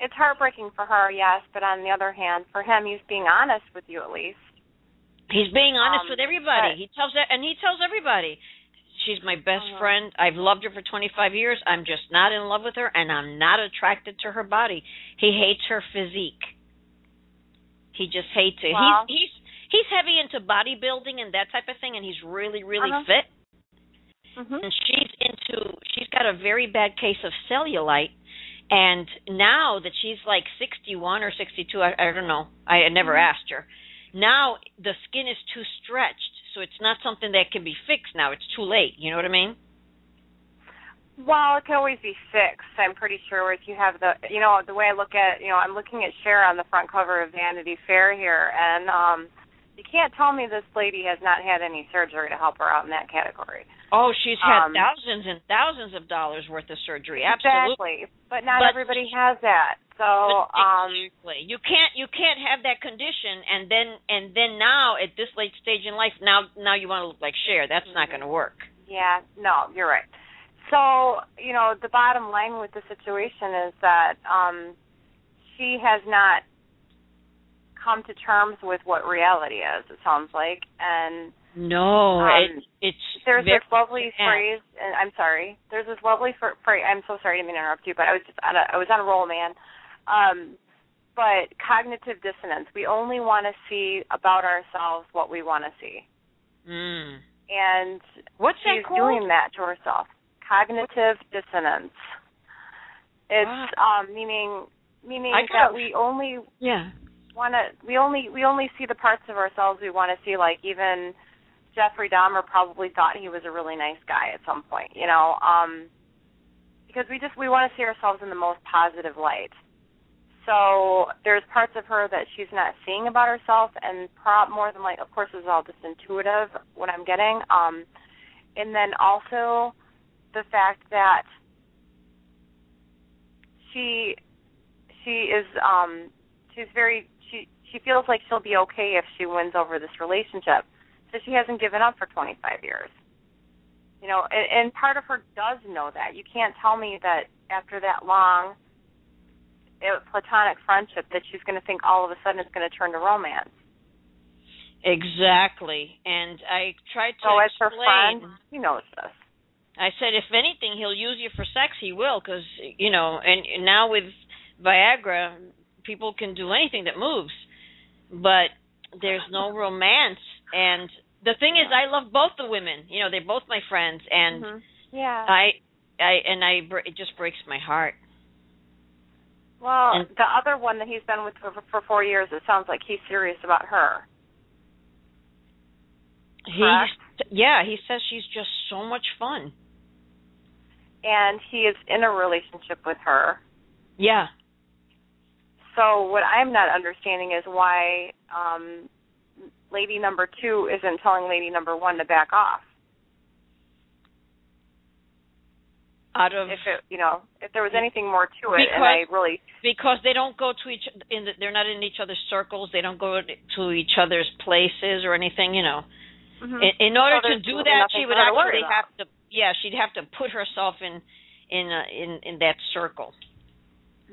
S2: it's heartbreaking for her, yes, but on the other hand, for him, he's being honest with you at least.
S6: He's being honest
S2: Um,
S6: with everybody.
S2: but-
S6: He tells that, and he tells everybody, she's my best
S2: Uh-huh.
S6: friend. I've loved her for 25 years. I'm just not in love with her, and I'm not attracted to her body. He hates her physique. He just hates it.
S2: Well-
S6: he's he's he's heavy into bodybuilding and that type of thing, and he's really really
S2: Uh-huh.
S6: fit.
S2: Mm-hmm.
S6: And she's into she's got a very bad case of cellulite. And now that she's like 61 or 62, I, I don't know. I never
S2: Mhm.
S6: asked her. Now the skin is too stretched, so it's not something that can be fixed now. It's too late. You know what I mean?
S2: Well, it can always be fixed. I'm pretty sure if you have the, you know, the way I look at, you know, I'm looking at Cher on the front cover of Vanity Fair here, and um, you can't tell me this lady has not had any surgery to help her out in that category.
S6: Oh, she's had
S2: Um,
S6: thousands and thousands of dollars worth of surgery. Absolutely.
S2: Exactly, but not
S6: But-
S2: everybody has that. So, um,
S6: exactly. You can't you can't have that condition and then and then now at this late stage in life now now you want to look like Cher. That's not going to work.
S2: yeah, no, you're right. So, you know, the bottom line with the situation is that um, she has not come to terms with what reality is. It sounds like, and
S6: No,
S2: Um,
S6: it, it's
S2: There's this lovely
S6: sad.
S2: phrase, and I'm sorry. There's this lovely fr- phrase. I'm so sorry, I didn't mean to interrupt you, but I was just on a I was on a roll, man. Um, but cognitive dissonance. We only want to see about ourselves what we want to see,
S6: Mm.
S2: and
S6: What's
S2: she's
S6: that
S2: doing that to herself. Cognitive dissonance. It's um, meaning meaning that we only
S6: Yeah.
S2: Want to we only we only see the parts of ourselves we want to see like even Jeffrey Dahmer probably thought he was a really nice guy at some point you know um because we just we want to see ourselves in the most positive light. So there's parts of her that she's not seeing about herself and pro- more than like of course this is all just intuitive what I'm getting um and then also the fact that she she is um she's very she feels like she'll be okay if she wins over this relationship. So she hasn't given up for 25 years. You know, and, and part of her does know that. You can't tell me that after that long uh, platonic friendship that she's going to think all of a sudden it's going to turn to romance.
S6: Exactly. And I tried to
S2: So as her
S6: explain.
S2: friend, he knows this.
S6: I said, if anything, he'll use you for sex. He will, because you know. And now with Viagra, people can do anything that moves, but there's no romance. And the thing is, I love both the women. You know, they're both my friends, and
S2: Mhm. Yeah.
S6: I, I, and I, br- it just breaks my heart.
S2: well,
S6: and-
S2: the other one that he's been with for, for four years, it sounds like he's serious about her.
S6: He,
S2: Correct.
S6: yeah, he says she's just so much fun.
S2: And he is in a relationship with her.
S6: Yeah.
S2: So what I'm not understanding is why um lady number 2 isn't telling lady number 1 to back off.
S6: Out of
S2: If it, you know, if there was anything more to it and
S6: Because-
S2: I really
S6: because they don't go to each in the, they're not in each other's circles they don't go to each other's places or anything you know
S2: Mhm.
S6: in, in order
S2: So
S6: to do that she would actually have to yeah she'd have to put herself in in uh, in in that circle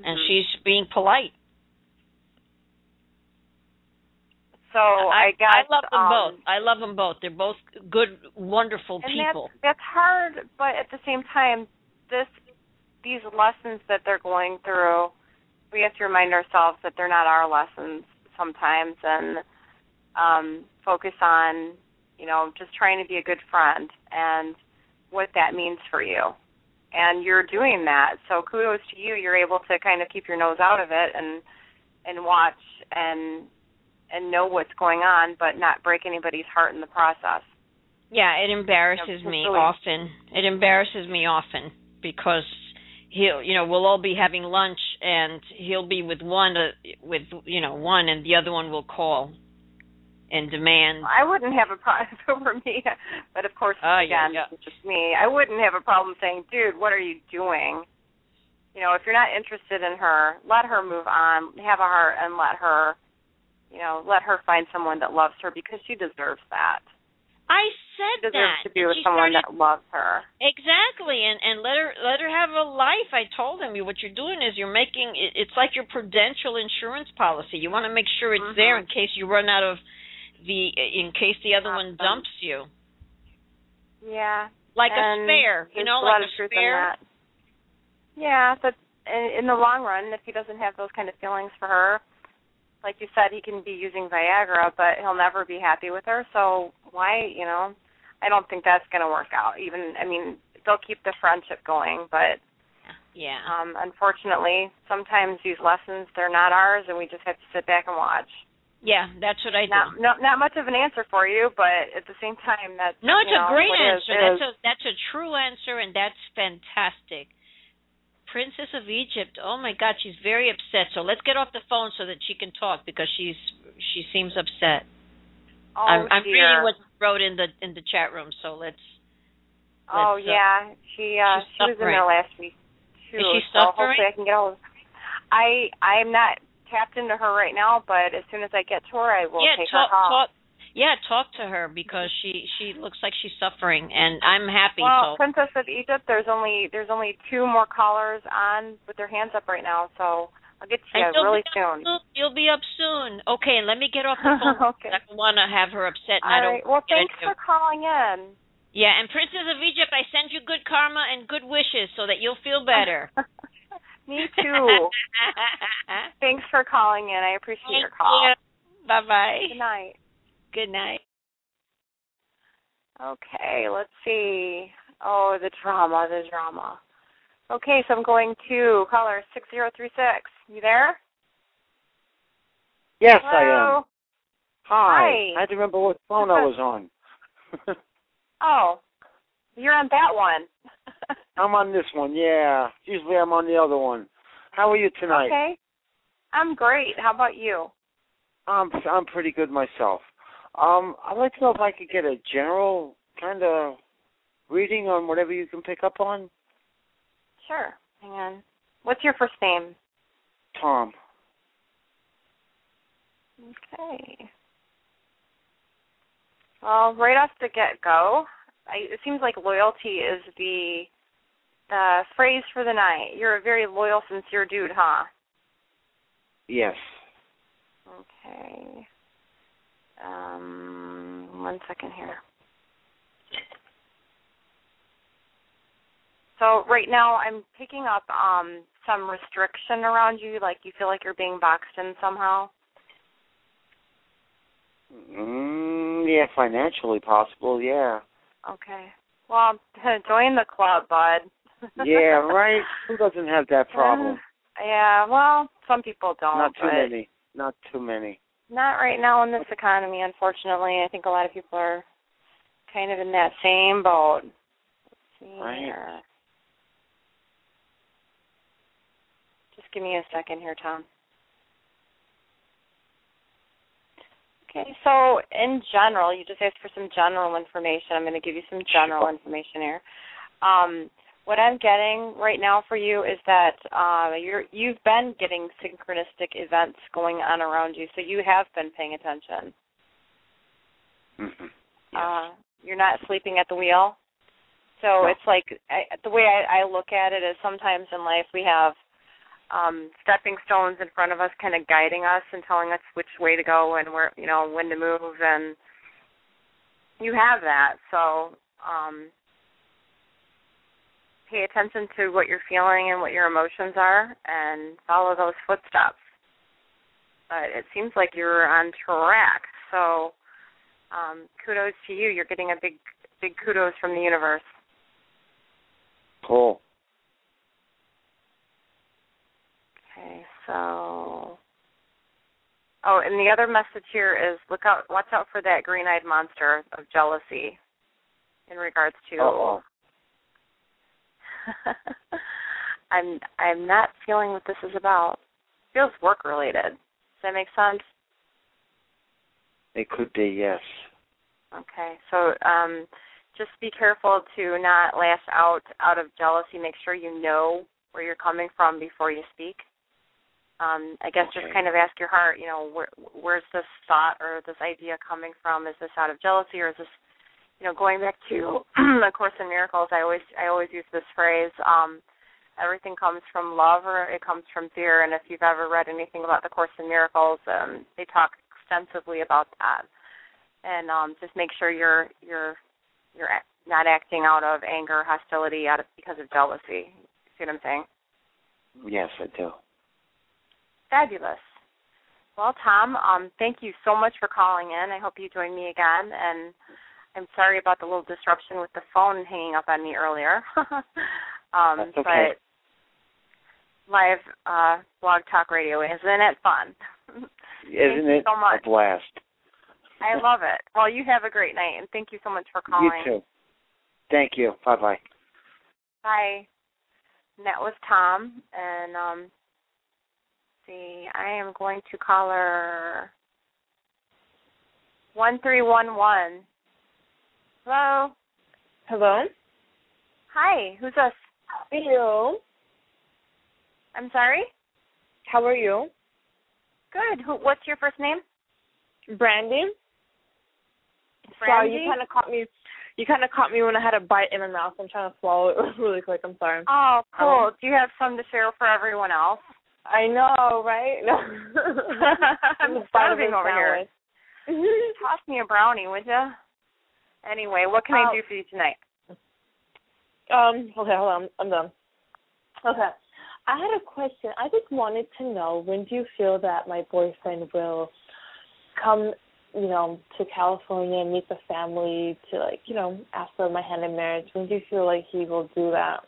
S6: and
S2: Mhm.
S6: she's being polite
S2: so I, guess
S6: I love them
S2: um,
S6: both I love them both they're both good wonderful
S2: and
S6: people
S2: that's that's hard, but at the same time, this these lessons that they're going through, we have to remind ourselves that they're not our lessons sometimes, and um, focus on you know just trying to be a good friend and what that means for you. And you're doing that, so kudos to you. You're able to kind of keep your nose out of it and and watch and and know what's going on, but not break anybody's heart in the process.
S6: yeah it embarrasses
S2: Yeah,
S6: me
S2: really.
S6: often it embarrasses me often because he'll you know we'll all be having lunch and he'll be with one uh, with you know one and the other one will call and demand
S2: I wouldn't have a problem if it were me, but of course,
S6: Oh, yeah,
S2: again,
S6: yeah.
S2: it's just me. I wouldn't have a problem saying, "Dude, what are you doing?" you know, if you're not interested in her, let her move on, have a heart, and let her, you know, let her find someone that loves her because she deserves that.
S6: I said that.
S2: She deserves
S6: that.
S2: to be with someone
S6: started-
S2: that loves her.
S6: Exactly, and and let her let her have a life. I told him what you're doing is you're making it, it's like your prudential insurance policy. You want to make sure it's there in
S2: Mhm.
S6: case you run out of the in case the other one dumps you,
S2: Yeah.
S6: like
S2: and
S6: a spare. You know,
S2: a
S6: like a
S2: in
S6: spare.
S2: that. Yeah, but in, in the long run, if he doesn't have those kind of feelings for her, like you said, he can be using Viagra, but he'll never be happy with her. So why, you know, I don't think that's going to work out. Even, I mean, they'll keep the friendship going, but
S6: Yeah.
S2: um unfortunately, sometimes these lessons they're not ours, and we just have to sit back and watch.
S6: Yeah, that's what I do.
S2: Not, not, not much of an answer for you, but at the same time, that's
S6: No, it's a
S2: know,
S6: great
S2: is,
S6: answer.
S2: is.
S6: That's a that's a true answer, and that's fantastic. Princess of Egypt. Oh my God, she's very upset. So let's get off the phone so that she can talk because she's she seems upset.
S2: oh
S6: I'm, I'm reading what wrote in the in the chat room. So let's.
S2: Oh
S6: uh,
S2: yeah, she uh she was in there last week too.
S6: Is she
S2: so
S6: suffering?
S2: hopefully I can get hold. I I'm not tapped into her right now, but as soon as I get to her, I will
S6: yeah,
S2: take
S6: talk
S2: her call.
S6: talk. Yeah, talk to her because she she looks like she's suffering, and I'm happy.
S2: well,
S6: so
S2: Princess of Egypt, there's only there's only two more callers on with their hands up right now, so I'll get to you really soon.
S6: You'll be up soon. Okay, let me get off the phone.
S2: okay.
S6: I don't want to have her upset. And
S2: All
S6: I don't
S2: right. Well, thanks for calling in.
S6: Yeah, and Princess of Egypt, I send you good karma and good wishes so that you'll feel better.
S2: Me too. thanks for calling in. I appreciate your call. You.
S6: Bye bye.
S2: Good night.
S6: Good night.
S2: Okay, let's see. Oh, the drama, the drama. Okay, so I'm going to caller 6036. You there?
S7: Yes, I am. Hi.
S2: Hi.
S7: I had to remember what phone I was on.
S2: Oh, you're on that one.
S7: I'm on this one, yeah. Usually I'm on the other one. How are you tonight?
S2: Okay. I'm great. How about you?
S7: I'm I'm pretty good myself. Um, I'd like to know if I could get a general kind of reading on whatever you can pick up on.
S2: Sure. Hang on. What's your first name?
S7: Tom.
S2: Okay. Well, right off the get go, I, it seems like loyalty is the uh, phrase for the night. You're a very loyal, sincere dude, huh?
S7: Yes.
S2: Okay. Um, one second here. So right now I'm picking up um some restriction around you, like you feel like you're being boxed in somehow.
S7: Mm, yeah, financially possible, yeah.
S2: Okay. Well, join the club, bud.
S7: Yeah, right. Who doesn't have that problem?
S2: Yeah, well, some people don't.
S7: Not too many. Not too many.
S2: Not right now in this economy, unfortunately. I think a lot of people are kind of in that same boat. Let's see
S7: Right.
S2: here. Just give me a second here, Tom. Okay, so in general, you just asked for some general information. I'm going to give you some general information here. Um, what I'm getting right now for you is that uh, you're you've been getting synchronistic events going on around you, so you have been paying attention.
S7: hmm
S2: Uh, you're not sleeping at the wheel. So
S7: No.
S2: it's like I, the way I, I look at it is sometimes in life we have um stepping stones in front of us kind of guiding us and telling us which way to go and where you know when to move and you have that so um pay attention to what you're feeling and what your emotions are and follow those footsteps but it seems like you're on track so um kudos to you you're getting a big big kudos from the universe
S7: Cool.
S2: Okay, so Oh, and the other message here is look out watch out for that green eyed monster of jealousy in regards to
S7: Uh-oh.
S2: I'm I'm not feeling what this is about. It feels work related. Does that make sense?
S7: It could be, yes.
S2: Okay. So um just be careful to not lash out out of jealousy. Make sure you know where you're coming from before you speak. Um, I guess
S7: Okay.
S2: just kind of ask your heart, you know, where where's this thought or this idea coming from? Is this out of jealousy or is this you know, going back to the Course in Miracles, I always I always use this phrase, um, everything comes from love or it comes from fear. And if you've ever read anything about the Course in Miracles, um, they talk extensively about that. And um, just make sure you're you're you're not acting out of anger, hostility, out of because of jealousy. See what I'm saying?
S7: Yes, I do.
S2: Fabulous. Well, Tom, um, thank you so much for calling in. I hope you join me again. And I'm sorry about the little disruption with the phone hanging up on me earlier. um,
S7: That's okay.
S2: But live uh, BlogTalkRadio isn't it fun?
S7: Isn't it
S2: so much.
S7: a blast?
S2: I love it. Well, you have a great night, and thank you so much for calling.
S7: You too. Thank you. Bye bye.
S2: Bye. And that was Tom, and um, see, I am going to call her one three one one. Hello.
S8: Hello.
S2: Hi. Who's this?
S8: How are you?
S2: I'm sorry.
S8: How are you?
S2: Good. Who? What's your first name?
S8: Brandy. Sorry, you kind of caught me. You kind of caught me when I had a bite in my mouth. I'm trying to swallow it really quick. I'm sorry.
S2: Oh, cool.
S8: Um,
S2: Do you have some to share for everyone else?
S8: I know, right? No.
S2: I'm
S8: Just bite of
S2: starving over here. Toss me a brownie, would you? Anyway, what can I
S8: Oh.
S2: do for you tonight?
S8: Um, okay, hold on. I'm done. Okay. I had a question. I just wanted to know when do you feel that my boyfriend will come, you know, to California and meet the family to like, you know, ask for my hand in marriage? When do you feel like he will do that?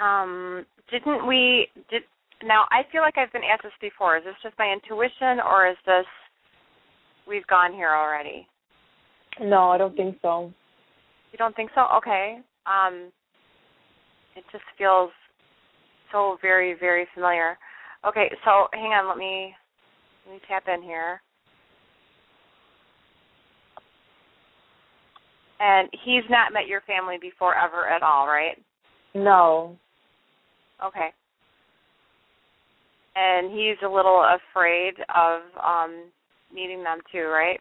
S2: Um, didn't we? Did now? I feel like I've been asked this before. Is this just my intuition, or is this we've gone here already?
S8: No, I don't think so.
S2: You don't think so? Okay. Um, it just feels so very, very familiar. Okay, so hang on. Let me let me tap in here. And he's not met your family before ever at all, right?
S8: No.
S2: Okay. And he's a little afraid of um meeting them too, right?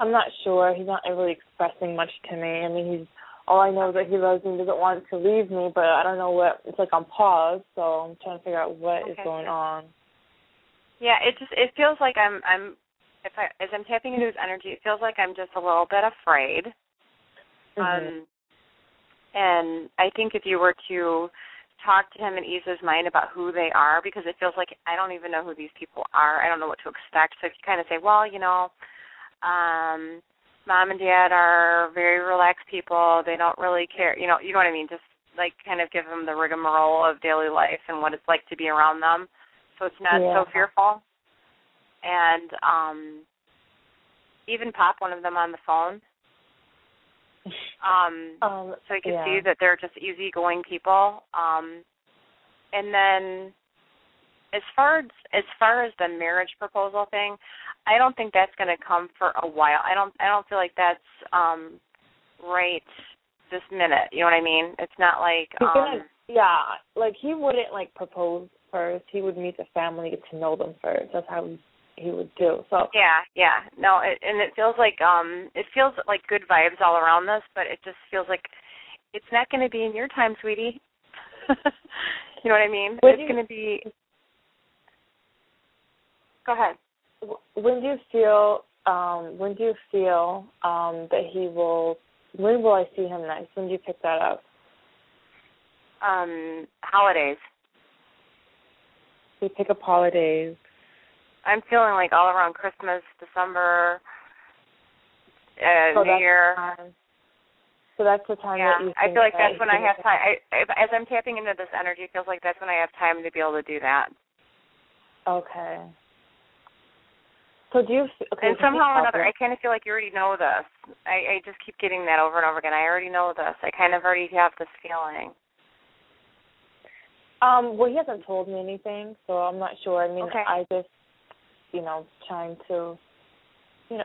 S8: I'm not sure. He's not really expressing much to me. I mean, he's all I know is that he loves me, and doesn't want to leave me, but I don't know what. It's like on pause, so I'm trying to figure out what is
S2: Okay.
S8: going on.
S2: Yeah, it just it feels like I'm I'm if I as I'm tapping into his energy, it feels like I'm just a little bit afraid.
S8: Mhm.
S2: Um and I think if you were to talk to him and ease his mind about who they are because it feels like I don't even know who these people are. I don't know what to expect. So if you kind of say, Well, you know, um mom and dad are very relaxed people. They don't really care you know, you know what I mean, just like kind of give them the rigmarole of daily life and what it's like to be around them. So it's not
S8: Yeah.
S2: so fearful. And um even pop one of them on the phone. Um
S8: Um,
S2: so you can
S8: yeah.
S2: see that they're just easygoing people. Um, and then, as far as as far as the marriage proposal thing, I don't think that's going to come for a while. I don't I don't feel like that's um, right this minute. You know what I mean? It's not like um,
S8: gonna, yeah, like he wouldn't like propose first. He would meet the family, get to know them first. That's how he, he would do. So
S2: yeah yeah no, it, and it feels like um it feels like good vibes all around this, but it just feels like it's not going to be in your time, sweetie. you know what I mean?
S8: Would
S2: it's
S8: you-
S2: going to be. Go ahead.
S8: When do you feel? Um, when do you feel um that he will? When will I see him next? When do you pick that up?
S2: Um, holidays.
S8: We pick up holidays.
S2: I'm feeling like all around Christmas, December, uh,
S8: So
S2: New Year.
S8: So that's the time
S2: Yeah,
S8: that you.
S2: I feel like
S8: that
S2: that's when I have time. I, as I'm tapping into this energy, it feels like that's when I have time to be able to do that.
S8: Okay. So do you? Okay.
S2: and somehow or
S8: he-
S2: another, I kind of feel like you already know this. I, I just keep getting that over and over again. I already know this. I kind of already have this feeling.
S8: Um, well, he hasn't told me anything, so I'm not sure. I mean,
S2: Okay.
S8: I just, you know, trying to, you know,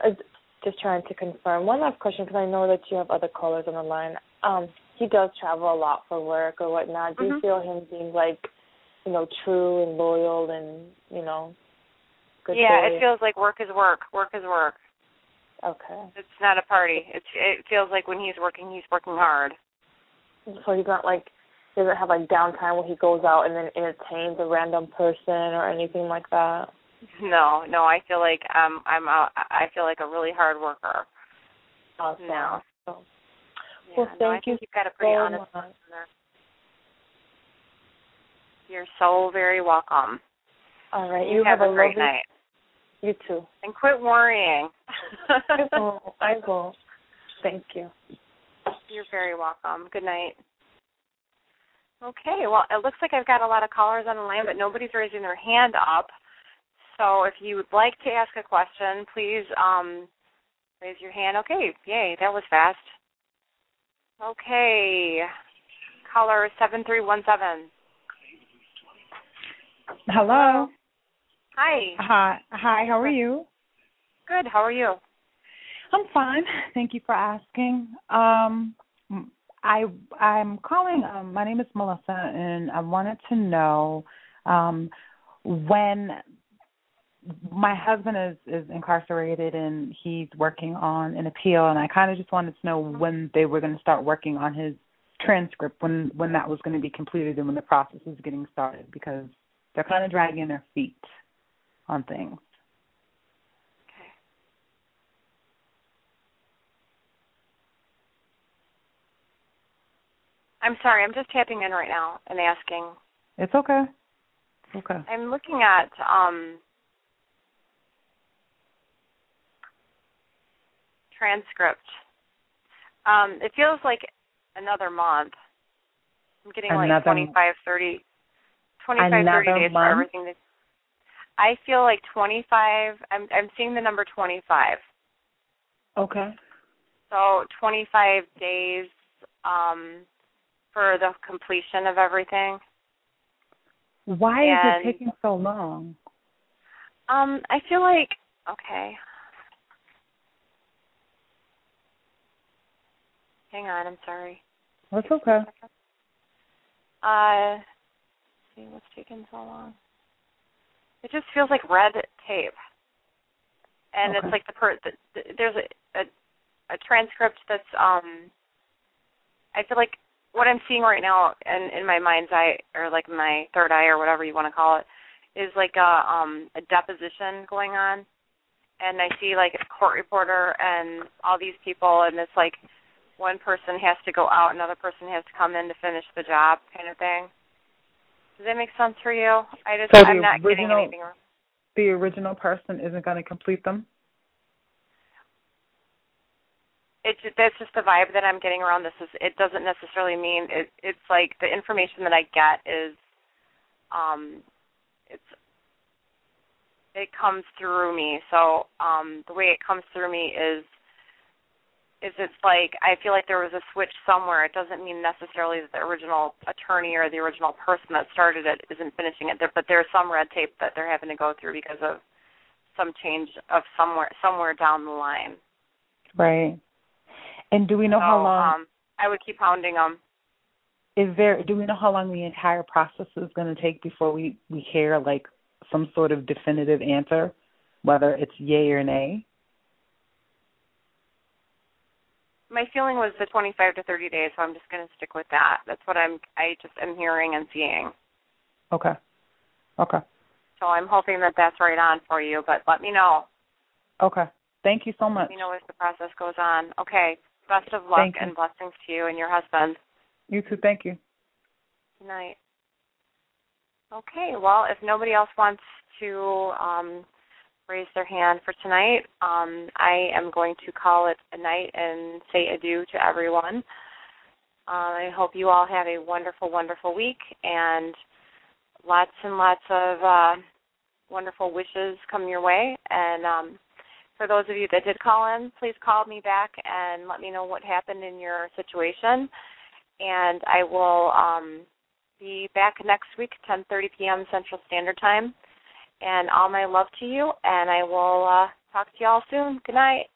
S8: just trying to confirm. One last question, because I know that you have other callers on the line. Um, he does travel a lot for work or whatnot. Do
S2: Mhm.
S8: you feel him being like, you know, true and loyal and you know, good?
S2: yeah, it feels like work is work. Work is work.
S8: okay.
S2: It's not a party. It's it feels like when he's working, he's working hard.
S8: So he's not like he doesn't have like downtime where he goes out and then entertains a random person or anything like that.
S2: No, no, I feel like um I'm a, I feel like a really hard worker.
S8: Awesome.
S2: No.
S8: So,
S2: Yeah,
S8: Well,
S2: no, I
S8: thank
S2: think
S8: you
S2: you've got a pretty
S8: so
S2: honest
S8: much.
S2: there. You're so very welcome.
S8: All right.
S2: You,
S8: You,
S2: have,
S8: a
S2: a great
S8: lovely-
S2: night.
S8: You too.
S2: And quit worrying.
S8: I will. I will. Thank you.
S2: You're very welcome. Good night. Okay, well, it looks like I've got a lot of callers on the line, but nobody's raising their hand up. So if you would like to ask a question, please um, raise your hand. Okay, yay, that was fast. Okay, caller 7317.
S9: Hello.
S2: Hi.
S9: Hi. Hi. How are you?
S2: Good, how are you?
S9: I'm fine. Thank you for asking. Um, I I'm calling. Um, my name is Melissa, and I wanted to know um, when my husband is is incarcerated and he's working on an appeal, and I kind of just wanted to know when they were going to start working on his transcript, when when that was going to be completed, and when the process is getting started, because they're kind of dragging their feet on things.
S2: I'm sorry, I'm just tapping in right now and asking.
S9: It's okay. It's okay.
S2: I'm looking at um transcript. Um, it feels like another month. I'm getting like
S9: Another-
S2: 25, 30, 25, 30
S9: Another
S2: days for everything. That, I feel like 25. I'm I'm seeing the number 25.
S9: Okay.
S2: So 25 days um, for the completion of everything.
S9: Why is it taking so long?
S2: Um, I feel like okay. Hang on, I'm sorry.
S9: That's okay.
S2: Uh, let's see what's taking so long. It just feels like red tape, and
S9: Okay.
S2: it's like the per. The, the, there's a, a a transcript that's um. I feel like what I'm seeing right now, in in my mind's eye, or like my third eye, or whatever you want to call it, is like a um a deposition going on, and I see like a court reporter and all these people, and it's like one person has to go out, another person has to come in to finish the job, kind of thing. Does that make sense for you? I just
S9: So
S2: I'm not getting
S9: original-
S2: anything. wrong.
S9: The original person isn't going to complete them.
S2: It ju- that's just the vibe that I'm getting around this. Is it doesn't necessarily mean it. It's like the information that I get is, um, it's it comes through me. So um, the way it comes through me is is it's like I feel like there was a switch somewhere. It doesn't mean necessarily that the original attorney or the original person that started it isn't finishing it. But there's some red tape that they're having to go through because of some change of somewhere somewhere down the line.
S9: Right. And do we know
S2: so,
S9: how long?
S2: Um, I would keep hounding them.
S9: is there? Do we know how long the entire process is going to take before we we hear like some sort of definitive answer, whether it's yay or nay?
S2: My feeling was the 25 to 30 days, so I'm just going to stick with that. That's what I'm. I just am hearing and seeing.
S9: Okay. Okay.
S2: So I'm hoping that that's right on for you. But let me know.
S9: Okay. Thank you so much.
S2: Let me know as the process goes on. Okay. Best of luck
S9: Thank you.
S2: and blessings to you and your husband.
S9: You too. Thank you.
S2: Good night. Okay. Well, if nobody else wants to um, raise their hand for tonight, um, I am going to call it a night and say adieu to everyone. Uh, I hope you all have a wonderful, wonderful week and lots and lots of uh, wonderful wishes come your way. And um, for those of you that did call in, please call me back and let me know what happened in your situation. And I will um, be back next week, 10:30 p.m. Central Standard Time. And all my love to you, and I will uh, talk to you all soon. Good night.